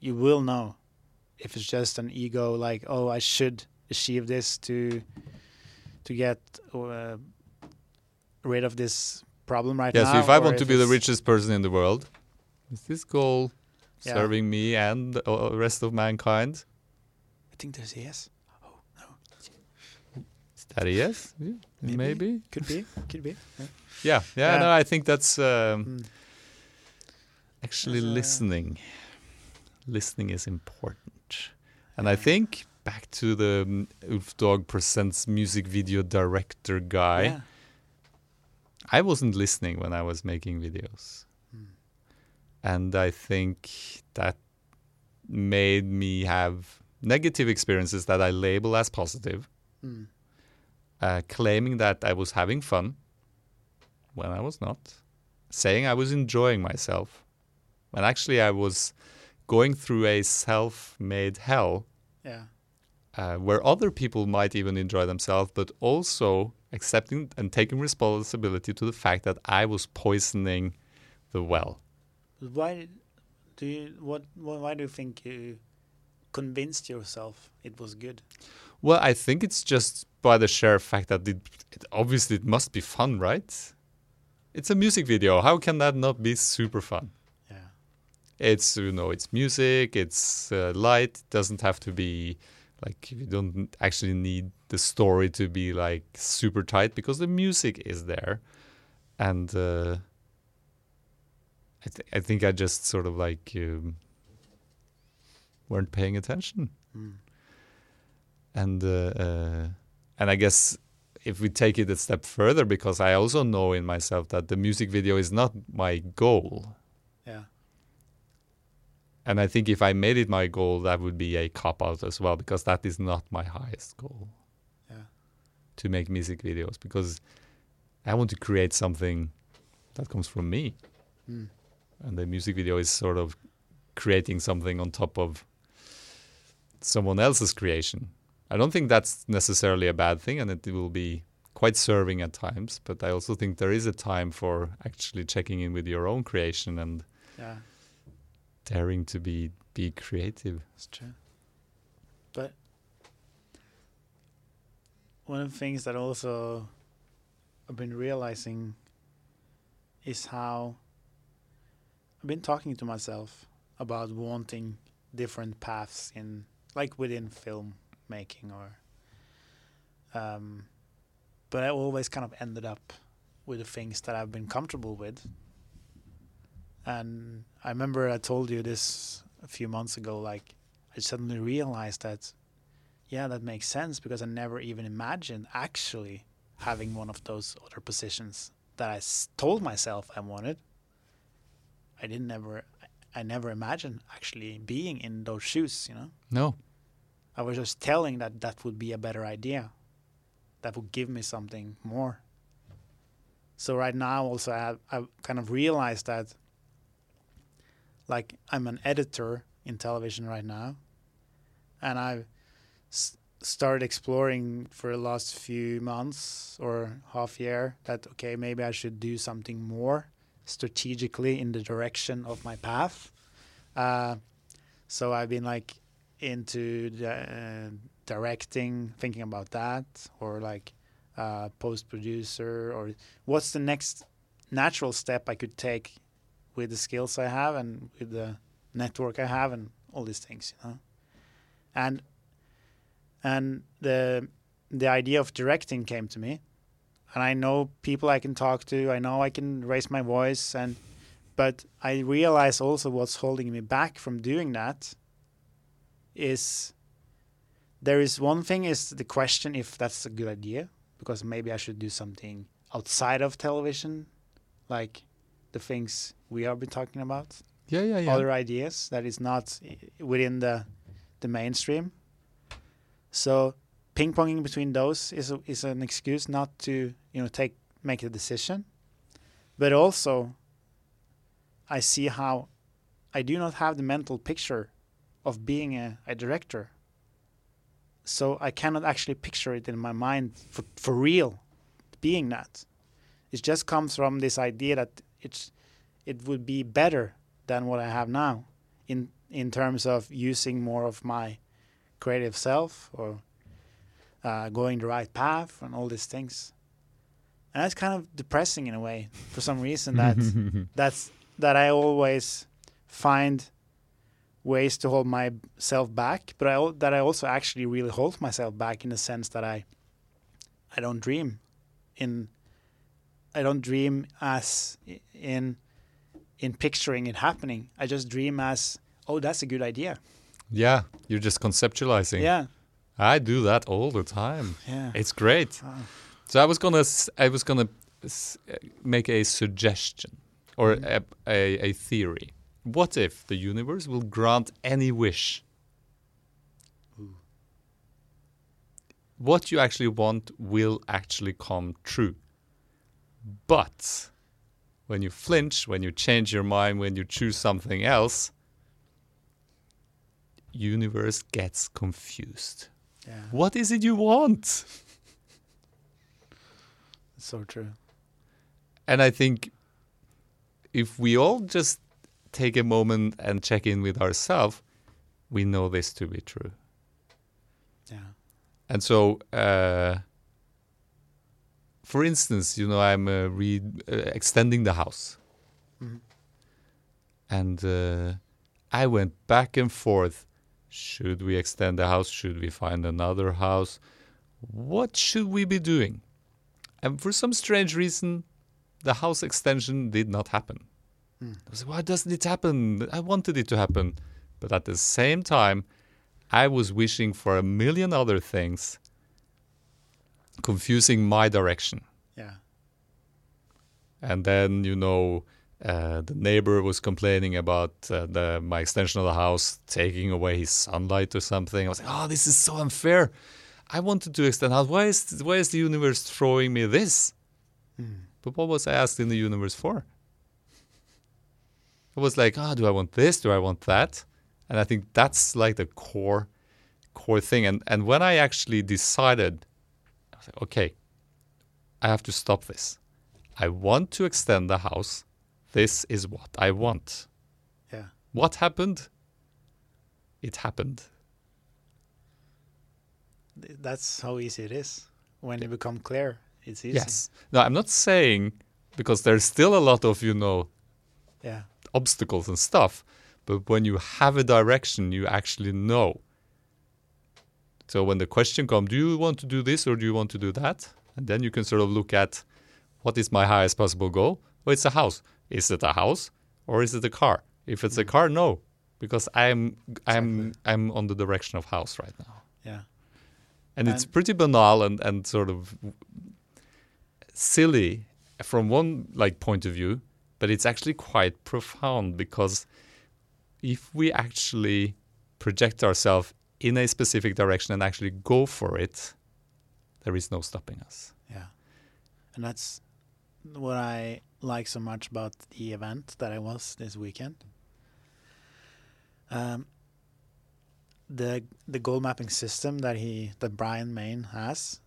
you will know if it's just an ego like oh i should achieve this to to get uh, rid of this problem right Yeah, now so if I want to be the richest person in the world, is this goal Yeah. serving me and the uh, rest of mankind? i think there's a yes Oh, no. Is that a yes? Yeah, Maybe. Maybe. could be could be yeah. Yeah, yeah, Yeah. no, I think that's um, Mm. actually a- listening. Listening is important. And I think back to the um, Ulf Dog Presents music video director guy, Yeah. I wasn't listening when I was making videos. Mm. And I think that made me have negative experiences that I label as positive, Mm. uh, claiming that I was having fun when I was not, saying I was enjoying myself when actually I was going through a self made hell Yeah. Uh, where other people might even enjoy themselves, but also accepting and taking responsibility to the fact that I was poisoning the well. Why do you what, wh- why do you think you convinced yourself it was good? Well, I think it's just by the sheer fact that it, it obviously it must be fun, right? It's a music video. How can that not be super fun? Yeah. It's you know, it's music, it's uh, light. It doesn't have to be like you don't actually need the story to be like super tight because the music is there, and uh, I, th- I think I just sort of like um, weren't paying attention, Mm. and uh, uh, and I guess if we take it a step further, because I also know in myself that the music video is not my goal. Yeah. And I think if I made it my goal, that would be a cop out as well, because that is not my highest goal Yeah. to make music videos, because I want to create something that comes from me. Mm. And the music video is sort of creating something on top of someone else's creation. I don't think that's necessarily a bad thing, and it will be quite serving at times. But I also think there is a time for actually checking in with your own creation and Yeah. Daring to be be creative. That's true. But one of the things that also I've been realizing is how I've been talking to myself about wanting different paths in, like within film making or. Um, but I always kind of ended up with the things that I've been comfortable with. And I remember I told you this a few months ago, like I suddenly realized that, yeah, that makes sense because I never even imagined actually having one of those other positions that I s- told myself I wanted. I didn't ever, I never imagined actually being in those shoes, you know? No. I was just telling that that would be a better idea. That would give me something more. So right now also I have, I've kind of realized that like I'm an editor in television right now and I've s- started exploring for the last few months or half year that okay maybe I should do something more strategically in the direction of my path. Uh, so I've been like into the, uh, directing, thinking about that, or like uh, post producer, or what's the next natural step I could take with the skills I have and with the network I have and all these things, you know. And and the the idea of directing came to me, and I know people I can talk to. I know I can raise my voice, and but I realize also what's holding me back from doing that is there is one thing is the question if that's a good idea because maybe I should do something outside of television, like the things we have been talking about, Yeah, yeah, yeah. other ideas that is not within the the mainstream. So ping ponging between those is a, is an excuse not to you know take make a decision, but also I see how I do not have the mental picture of being a, a director. So I cannot actually picture it in my mind for, for real, being that. It just comes from this idea that it's it would be better than what I have now in in terms of using more of my creative self or uh, going the right path and all these things. And that's kind of depressing in a way for some reason that that's that I always find ways to hold myself back, but I, that I also actually really hold myself back in the sense that I I don't dream in I don't dream as in in picturing it happening. I just dream as oh that's a good idea. yeah, you're just conceptualizing. Yeah. I do that all the time. Yeah. It's great. Wow. So I was gonna, I was gonna make a suggestion or Mhm. a, a, a theory. What if the universe will grant any wish? What you actually want will actually come true. But when you flinch, when you change your mind, when you choose something else, universe gets confused. Yeah. What is it you want? So true. And I think if we all just take a moment and check in with ourselves, we know this to be true. Yeah. And so, uh, for instance, you know, I'm uh, re- uh, extending the house, Mhm. and uh, I went back and forth. Should we extend the house? Should we find another house? What should we be doing? And for some strange reason, the house extension did not happen. Mm. I was like, why doesn't it happen? I wanted it to happen. But at the same time, I was wishing for a million other things, confusing my direction. Yeah. And then, you know, uh, the neighbor was complaining about uh, the, my extension of the house taking away his sunlight or something. I was like, oh, this is so unfair. I wanted to extend house. Why is, why is the universe throwing me this? Mm. But what was I asked in the universe for? I was like, oh, do I want this? Do I want that? And I think that's like the core, core thing. And and when I actually decided, I okay, I have to stop this. I want to extend the house. This is what I want. Yeah. What happened? It happened. That's how easy it is. When you become clear, it's easy. Yes. No, I'm not saying because there's still a lot of you know Yeah. obstacles and stuff. But when you have a direction, you actually know. So when the question comes, do you want to do this or do you want to do that? And then you can sort of look at what is my highest possible goal? Well, it's a house. Is it a house or is it a car? If it's a hmm. car, no, because I'm I'm I'm on the direction of house right now. Yeah. And it's pretty banal and, and sort of silly from one like point of view, but it's actually quite profound because if we actually project ourselves in a specific direction and actually go for it, there is no stopping us. Yeah. And that's what I like so much about the event that I was this weekend. Um, the the goal mapping system that he that Brian Mayne has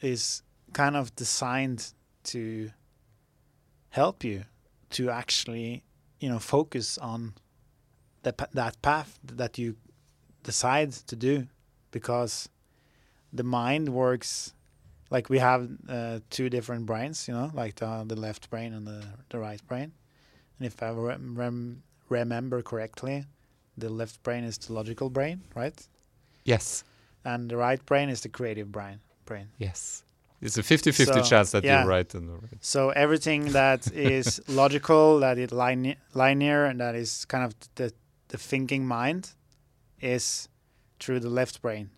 is kind of designed to help you to actually you know focus on that path that you decide to do because the mind works like we have uh, two different brains, you know, like the the left brain and the the right brain. And if I rem- rem- remember correctly, the left brain is the logical brain, right? Yes. And the right brain is the creative brain. Brain. Yes. It's a 50 50 So, chance that yeah. you're right and right. So everything that is logical, that is line- linear, and that is kind of the the thinking mind, is through the left brain,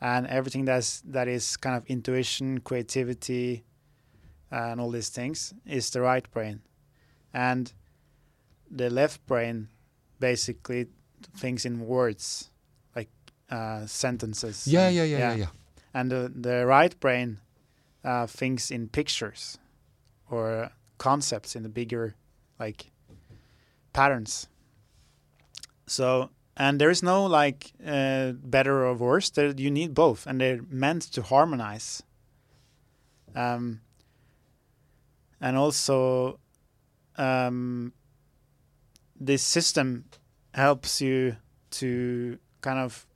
and everything that's that is kind of intuition, creativity, and all these things is the right brain, and the left brain basically thinks in words, like uh, sentences. Yeah, and- yeah, yeah, yeah, yeah. and the, the right brain uh, thinks in pictures or concepts in the bigger like patterns so and there is no like uh, better or worse there, you need both and they're meant to harmonize. Um, and also um, this system helps you to kind of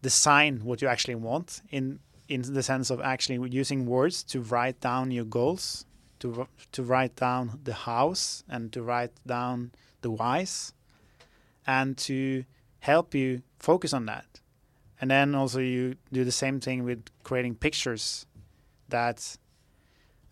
design what you actually want in in the sense of actually using words to write down your goals to to write down the house and to write down the whys and to help you focus on that and then also you do the same thing with creating pictures that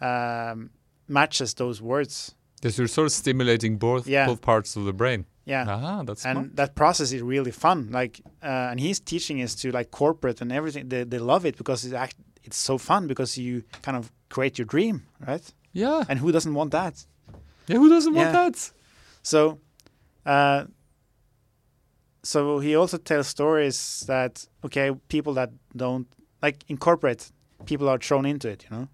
um, matches those words Because you're sort of stimulating both Yeah. both parts of the brain. yeah Ah, that's and smart. that process is really fun like uh, and he's teaching us to like corporate and everything they, they love it because it's act, it's so fun because you kind of create your dream right Yeah. and who doesn't want that Yeah, who doesn't want that? so uh, so he also tells stories that okay people that don't like in corporate people are thrown into it you know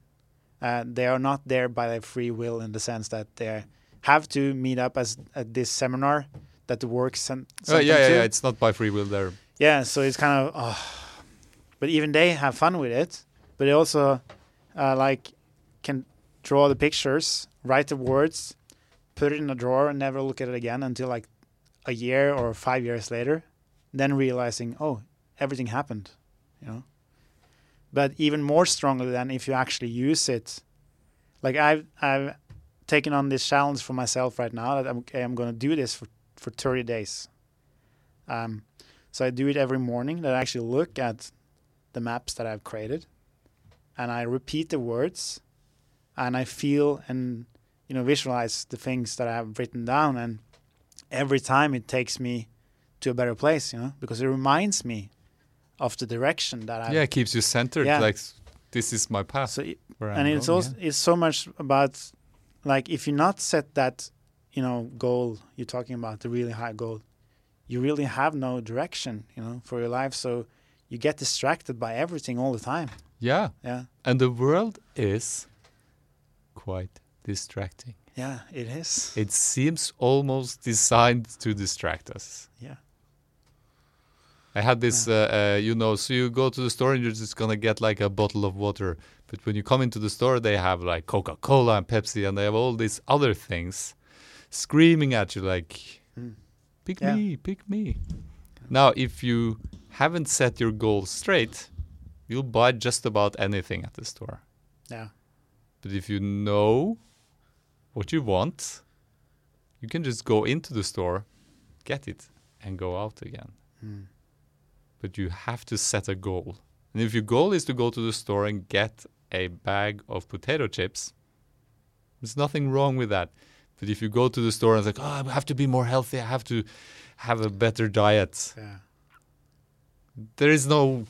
uh, they are not there by their free will in the sense that they have to meet up as at this seminar that the work sent Uh, yeah, yeah, to. yeah. It's not by free will there. yeah so it's kind of oh. but even they have fun with it but they also uh, like can draw the pictures write the words put it in a drawer and never look at it again until like a year or five years later then realizing oh everything happened you know? But even more strongly than if you actually use it. Like i've i've taken on this challenge for myself right now that i'm, I'm going to do this for, for 30 days. Um, so I do it every morning that I actually look at the maps that I've created and I repeat the words and I feel and you know visualize the things that I have written down and every time it takes me to a better place, you know, because it reminds me of the direction that I yeah, it keeps you centered. Yeah. Like this is my path. so it, and I'm it's going, also it's so much about like if you not set that you know goal you're talking about the really high goal you really have no direction you know for your life so you get distracted by everything all the time yeah. yeah And the world is quite distracting. Yeah it is It seems almost designed to distract us. yeah I had this, uh, uh, you know, so you go to the store and you're just gonna get like a bottle of water, but when you come into the store, they have like Coca Cola and Pepsi, and they have all these other things screaming at you like, Mm. "Pick Yeah. me, pick me." Now, if you haven't set your goals straight, you'll buy just about anything at the store. yeah But if you know what you want, you can just go into the store, get it, and go out again. Mm. But you have to set a goal. And if your goal is to go to the store and get a bag of potato chips, there's nothing wrong with that. But if you go to the store and it's like, oh, I have to be more healthy, I have to have a better diet, Yeah. there is no,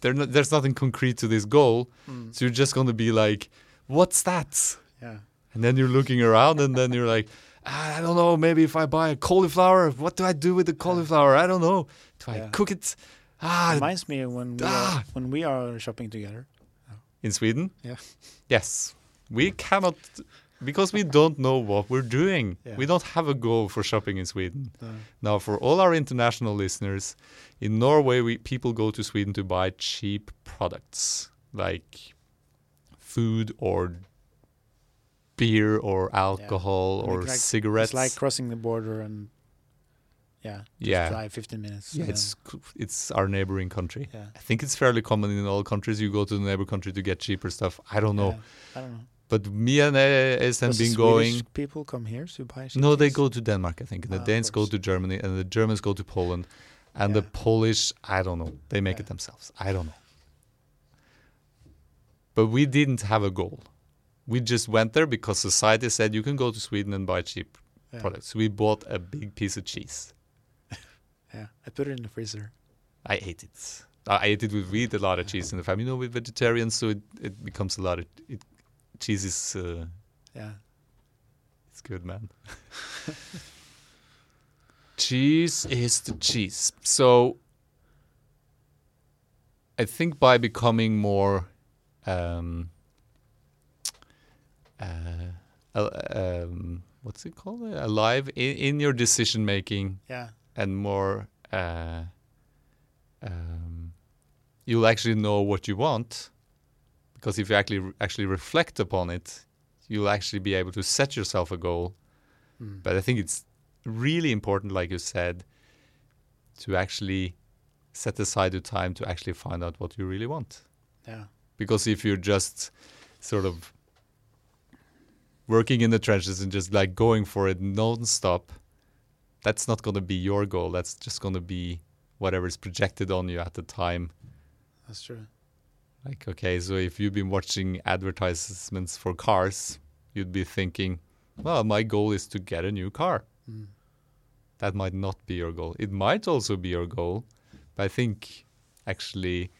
there no there's nothing concrete to this goal. Mm. So you're just going to be like, what's that? Yeah. And then you're looking around and then you're like, "Ah, I don't know, maybe if I buy a cauliflower, what do I do with the cauliflower? I don't know. Do I Yeah. cook it? Ah, Reminds me when we Ah. are, when we are shopping together. in Sweden? Yeah. Yes. We cannot, because we don't know what we're doing. Yeah. We don't have a goal for shopping in Sweden. So, Now, for all our international listeners, in Norway, we, people go to Sweden to buy cheap products like food or beer or alcohol Like- or like- cigarettes. It's like crossing the border and yeah, just Yeah. drive 15 minutes. yeah, it's it's our neighboring country. yeah. I think it's fairly common in all countries. You go to the neighbor country to get cheaper stuff. I don't know, Yeah, I don't know. but me and Does been Swedish going. people come here to buy No, they go to Denmark, I think, and the Ah, Danes go to Germany, and the Germans go to Poland, and the Polish, I don't know, they make it themselves. I don't know. But we didn't have a goal. We just went there because society said you can go to Sweden and buy cheap Yeah. products. We bought a big piece of cheese. Yeah, I put it in the freezer. I ate it. I ate it with we eat a lot of cheese in the family. You know, with vegetarians, so it, it becomes a lot of it. Cheese is uh, Yeah, it's good, man. cheese is the cheese. So I think by becoming more um, uh, um, what's it called? Alive in, in your decision making yeah, and more uh, um, you'll actually know what you want because if you actually actually reflect upon it you'll actually be able to set yourself a goal Mm. but i think it's really important like you said to actually set aside the time to actually find out what you really want yeah, because if you're just sort of working in the trenches and just like going for it non-stop that's not going to be your goal. That's just going to be whatever is projected on you at the time. That's true. like okay so if you've been watching advertisements for cars you'd be thinking well my goal is to get a new car. Mm. that might not be your goal. It might also be your goal but i think actually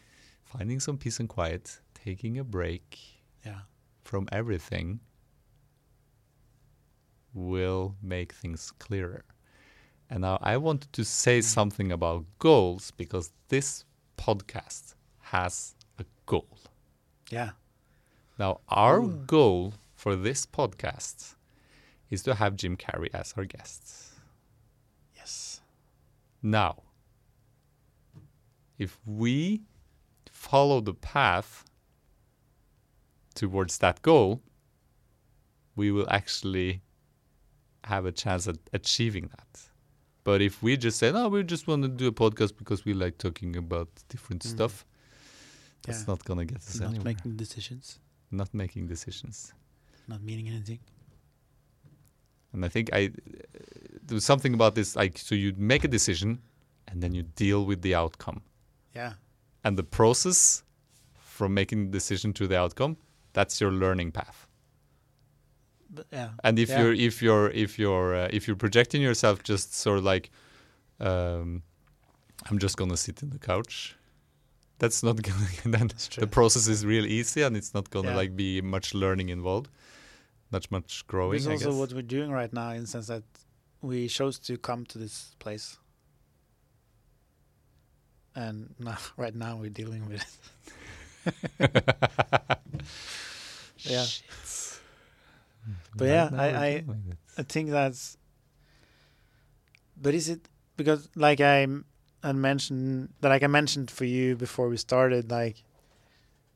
finding some peace and quiet taking a break Yeah, from everything will make things clearer. And now I wanted to say something about goals because this podcast has a goal. yeah, Now, our Ooh. goal for this podcast is to have Jim Carrey as our guest. yes, Now, if we follow the path towards that goal, we will actually have a chance at achieving that. But if we just say, no, we just want to do a podcast because we like talking about different Mm. stuff, that's Yeah. not going to get us not anywhere. making decisions, not making decisions. not meaning anything. And I think I there was something about this like so you make a decision and then you deal with the outcome. Yeah, and the process from making the decision to the outcome that's your learning path yeah, and if Yeah. you're if you're if you're uh, if you're projecting yourself just sort of like um, i'm just gonna sit in the couch that's not gonna then that's true. the process is real easy and it's not gonna Yeah. like be much learning involved not much growing It's I also guess. what we're doing right now in the sense that we chose to come to this place. And now, right now we're dealing with it. Yeah. Shit. But yeah, I- I-. I think that's. But is it because, like I, I mentioned, that like I mentioned for you before we started, like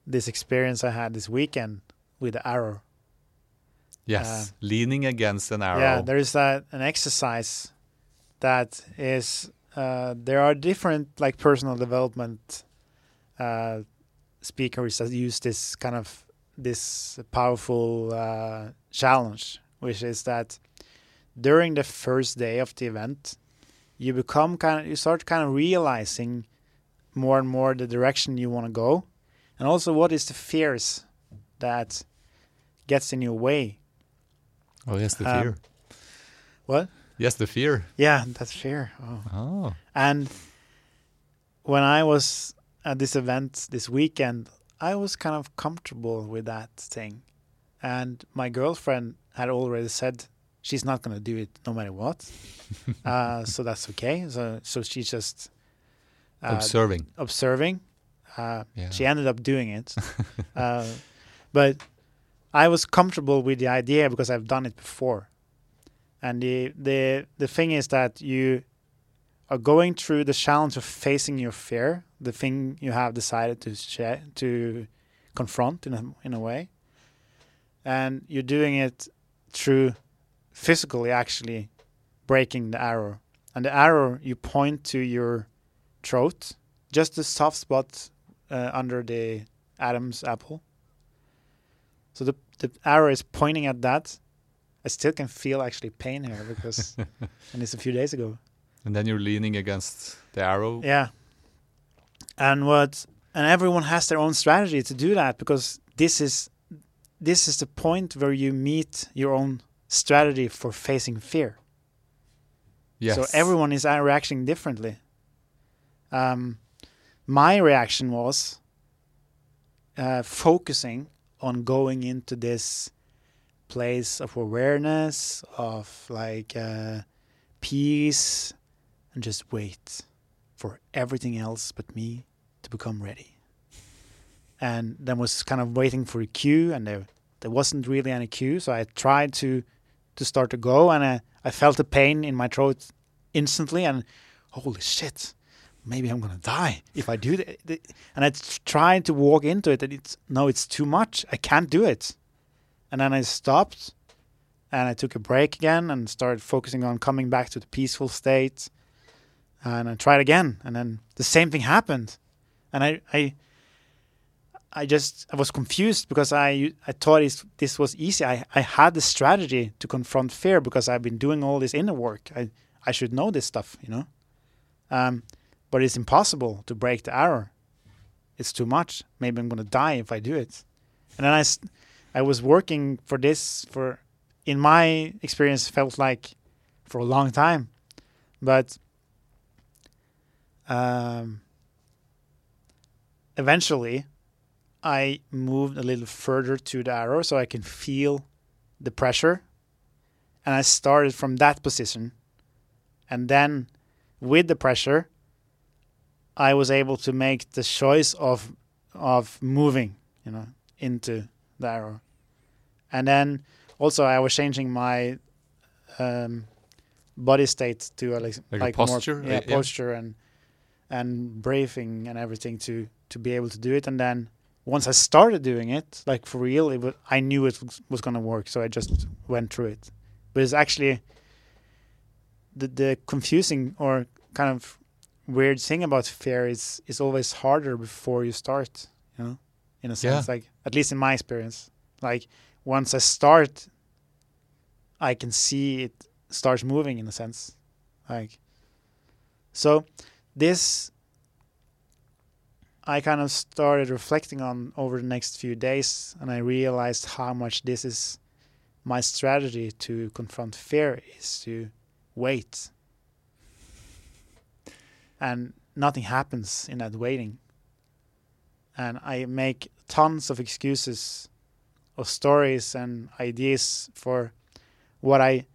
this experience I had this weekend with the arrow. yes leaning against an arrow Yeah, there is that an exercise that is. Uh, there are different like personal development uh, speakers that use this kind of this powerful uh, challenge, which is that during the first day of the event, you become kind of you start kind of realizing more and more the direction you want to go, and also what is the fears that gets in your way. Oh yes, the Um, fear. What? Yes, the fear. Yeah, that's fear. Oh. Oh. And when I was at this event this weekend, I was kind of comfortable with that thing. And my girlfriend had already said she's not going to do it no matter what. uh, so that's okay. So so she's just uh, Observing. observing. Uh, Yeah. She ended up doing it. uh, but I was comfortable with the idea because I've done it before. And the, the the thing is that you are going through the challenge of facing your fear, the thing you have decided to share, to confront in a in a way, and you're doing it through physically actually breaking the arrow. And the arrow you point to your throat, just the soft spot uh, under the Adam's apple. So the the arrow is pointing at that. I still can feel actually pain here because, and it's a few days ago. And then you're leaning against the arrow. Yeah. And what and everyone has their own strategy to do that because this is this is the point where you meet your own strategy for facing fear. Yes. So everyone is reacting differently. Um, my reaction was uh, focusing on going into this place of awareness, of like uh, peace, and just wait for everything else but me to become ready. And then was kind of waiting for a cue, and there there wasn't really any cue, so I tried to to start to go, and I, I felt the pain in my throat instantly, and holy shit, maybe I'm gonna die if I do that. And i tried to walk into it, and it's no, it's too much. I can't do it. And then I stopped, and I took a break again, and started focusing on coming back to the peaceful state. And I tried again, and then the same thing happened, and I I. I just I was confused because I I thought this was easy. I, I had the strategy to confront fear because I've been doing all this inner work. I I should know this stuff, you know. Um, but it's impossible to break the arrow. It's too much. Maybe I'm gonna die if I do it. And then I I was working for this for in my experience felt like for a long time, but um, eventually I moved a little further to the arrow so I can feel the pressure. And I started from that position. And then with the pressure, I was able to make the choice of of moving, you know, into the arrow. And then also I was changing my um, body state to a, like, Like like posture? more yeah, yeah. posture and and breathing and everything to to be able to do it. And then once I started doing it, like for real, it was, I knew it was, was gonna work, so I just went through it. But it's actually the the confusing or kind of weird thing about fear is is always harder before you start. You know, in a sense, like at least in my experience, like once I start, I can see it starts moving in a sense, like so. This I kind of started reflecting on over the next few days, and I realized how much this is my strategy to confront fear is to wait. And nothing happens in that waiting. And I make tons of excuses of stories and ideas for what I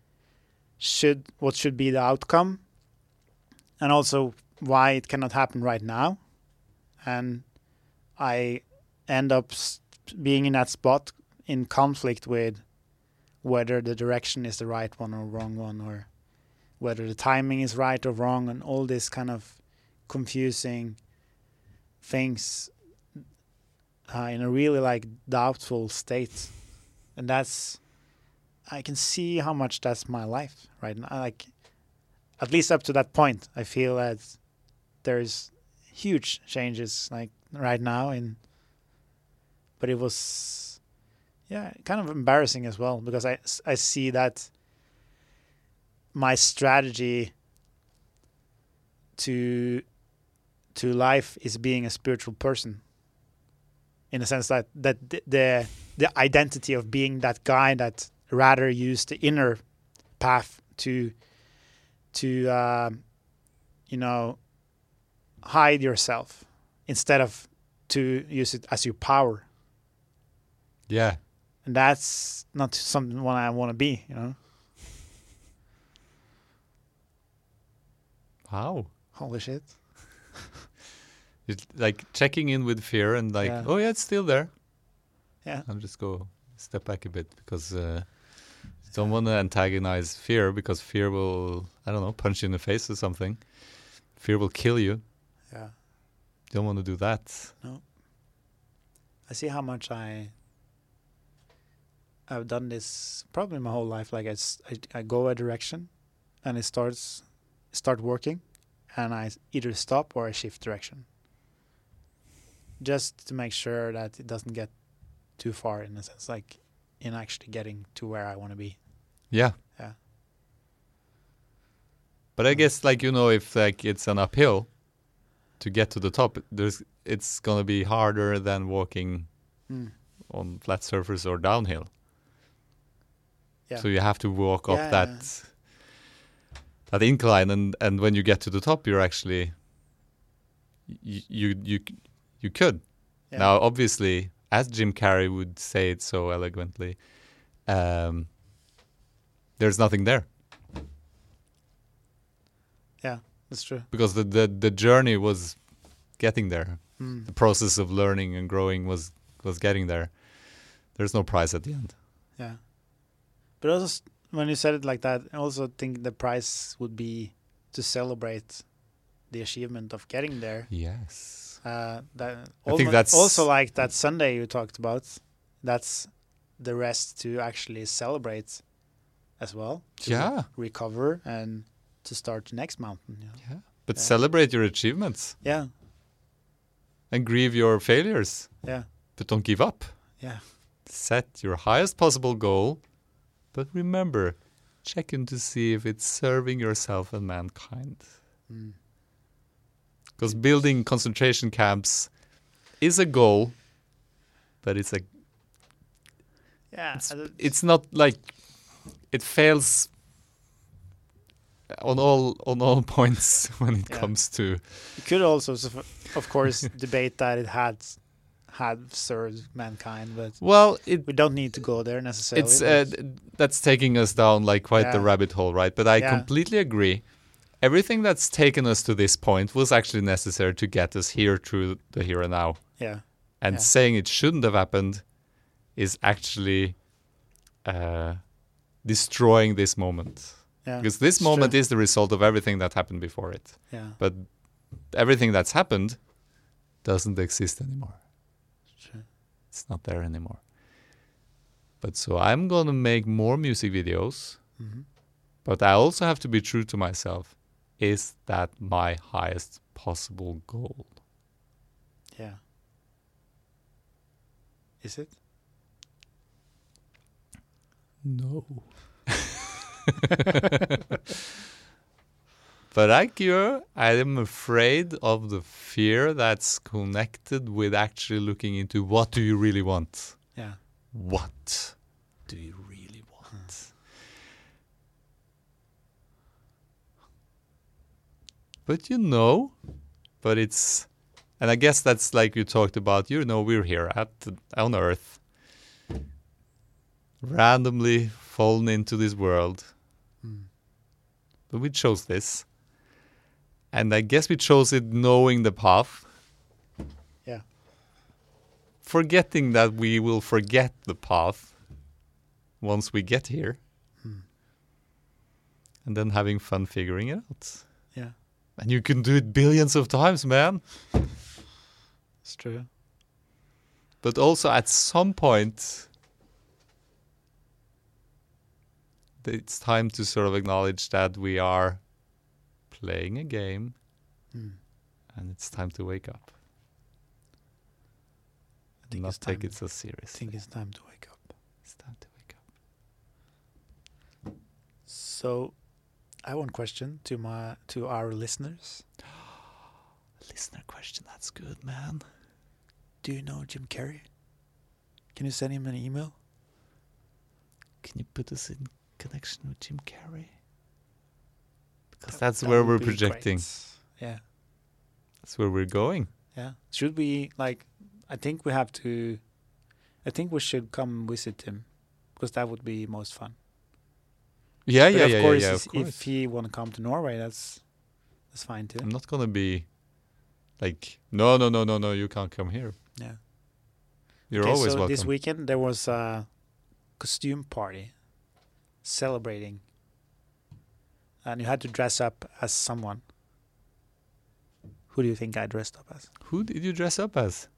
should what should be the outcome and also why it cannot happen right now and I end up being in that spot in conflict with whether the direction is the right one or wrong one, or whether the timing is right or wrong, and all this kind of confusing things uh, in a really like doubtful state, and that's I can see how much that's my life right now. Like at least up to that point, I feel that there's huge changes like right now in but it was yeah, kind of embarrassing as well because i i see that my strategy to to life is being a spiritual person. In the sense that that the the, identity of being that guy that rather use the inner path to to um, you know hide yourself instead of to use it as your power Yeah. and that's not something someone I want to be, you know. Wow. Holy shit! It's like checking in with fear and like, Yeah. oh yeah, it's still there. Yeah, I'll just go step back a bit because uh, don't want to antagonize fear because fear will, I don't know, punch you in the face or something. Fear will kill you. Yeah. You don't want to do that. No. I see how much I I've done this probably my whole life. Like I, I go a direction, and it starts start working, and I either stop or I shift direction. Just to make sure that it doesn't get too far in a sense, like in actually getting to where I want to be. Yeah. Yeah. But I Mm. guess like you know if like it's an uphill to get to the top, there's it's gonna be harder than walking Mm. on flat surface or downhill. Yeah. So you have to walk up that yeah. that incline, and and when you get to the top, you're actually you you you, you could Yeah. now obviously as Jim Carrey would say it so eloquently, um, there's nothing there That's true. because the, the the journey was getting there. Mm. The process of learning and growing was was getting there. There's no prize at the end. Yeah. But also, when you said it like that, I also think the prize would be to celebrate the achievement of getting there. Yes. Uh, that I think that's- also like that Sunday you talked about. That's the rest to actually celebrate as well. to Yeah. Recover and to start the next mountain. You know? Yeah. But Yeah. celebrate your achievements Yeah. and grieve your failures, Yeah. but don't give up. Yeah. Set your highest possible goal, but remember, check in to see if it's serving yourself and mankind. Mm. Because building concentration camps is a goal, but it's a Yeah. It's- it's not like it fails on all on all points when it Yeah. comes to You could also, of course, debate that it had had served mankind, but well it we don't need to go there necessarily. it's uh, that's taking us down like quite the rabbit hole right but i Yeah. completely agree everything that's taken us to this point was actually necessary to get us here through the here and now yeah, and Yeah. saying it shouldn't have happened is actually uh, destroying this moment yeah, because this it's moment true. is the result of everything that happened before it yeah, but everything that's happened doesn't exist anymore. It's not there anymore. But so I'm going to make more music videos, hmm but I also have to be true to myself. Is that my highest possible goal? yeah. Is it? No. but like you, I am afraid of the fear that's connected with actually looking into what do you really want? Yeah, What do you really want? But you know, but it's, and I guess that's like you talked about. You know, we're here at on Earth, randomly fallen into this world, we chose this, and I guess we chose it knowing the path. Yeah. Forgetting that we will forget the path once we get here, Hmm. and then having fun figuring it out. yeah. And you can do it billions of times, man. It's true. But also at some point, it's time to sort of acknowledge that we are playing a game Mm. and it's time to wake up. I think Not take it so I seriously. think it's time to wake up. It's time to wake up. So, I have one question to my to our listeners. Listener question. That's good, man. Do you know Jim Carrey? Can you send him an email? Can you put us in connection with Jim Carrey? Because That- that's that where we're projecting. great. Yeah, That's where we're going. yeah. Should we like? I think we have to. I think we should come visit him, because that would be most fun. Yeah, But yeah, of yeah, course, yeah, yeah. Of course. if he want to come to Norway, that's that's fine too. I'm not gonna be like, no, no, no, no, no. You can't come here. Yeah. You're Okay, always so welcome. this weekend there was a costume party celebrating, and you had to dress up as someone. Who do you think I dressed up as? Who did you dress up as?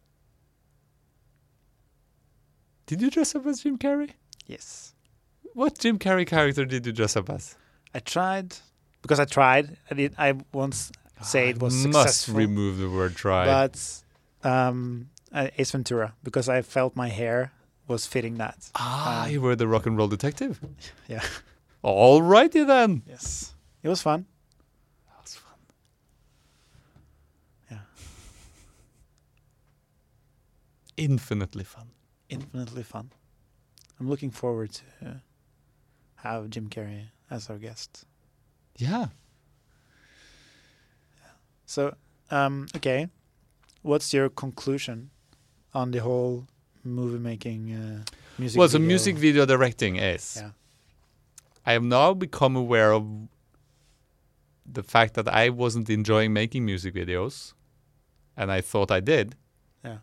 Did you dress up as Jim Carrey? Yes, What Jim Carrey character did you dress up as? I tried because I tried. I did. I once say it was I must remove the word try. but um, uh, Ace Ventura because I felt my hair was fitting that. ah, uh, you were the rock and roll detective. Yeah. All righty then. Yes, it was fun. That was fun. Yeah. Infinitely fun. Infinitely fun. I'm looking forward to uh, have Jim Carrey as our guest. Yeah. So, um, okay, what's your conclusion on the whole movie making uh, music? well, so video? music video directing is. Yeah. I have now become aware of the fact that I wasn't enjoying making music videos, and I thought I did. Yeah.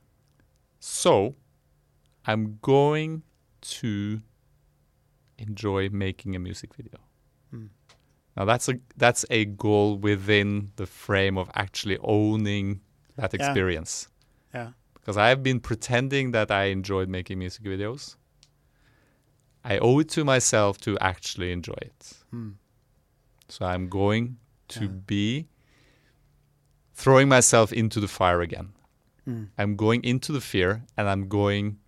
So, I'm going to enjoy making a music video. Hmm. Now that's a that's a goal within the frame of actually owning that Yeah. experience. Yeah. Because I have been pretending that I enjoyed making music videos. I owe it to myself to actually enjoy it. Hmm. So I'm going to Yeah. be throwing myself into the fire again. Hmm. I'm going into the fear and I'm going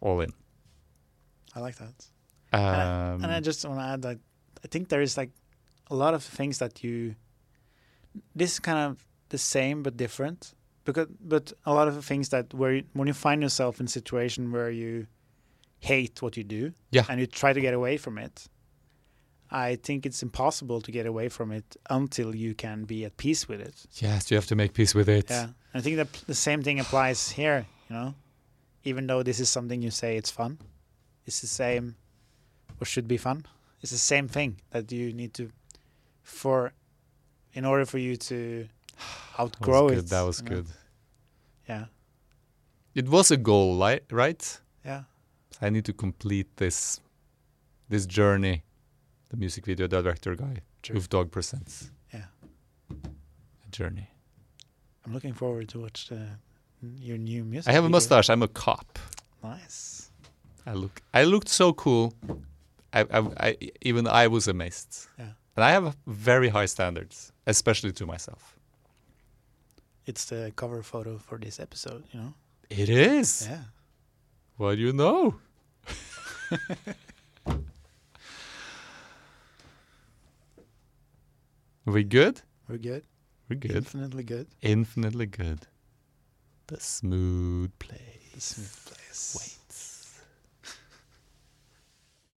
all in. I like that. Um, and I just want to add that I think there is like a lot of things that you. This is kind of the same but different, because but a lot of the things that where you, when you find yourself in a situation where you hate what you do, Yeah. and you try to get away from it. I think it's impossible to get away from it until you can be at peace with it. yes, you have to make peace with it. Yeah, I think that the same thing applies here. You know, even though this is something you say it's fun, it's the same, or should be fun. It's the same thing that you need to, for, in order for you to outgrow good. it. That was good. Yeah, It was a goal, right? yeah, I need to complete this this journey. The music video director guy, True. Loc Dog presents. Yeah. A journey. I'm looking forward to watch the your new music. I have a mustache. I'm a cop. Nice. I look. I looked so cool. I, I, I even I was amazed. Yeah. And I have very high standards, especially to myself. It's the cover photo for this episode. You know. It is. Yeah. What do you know? Are we good? We're good. We're good. Infinitely good. Infinitely good. The smooth play. The smooth place. Wait.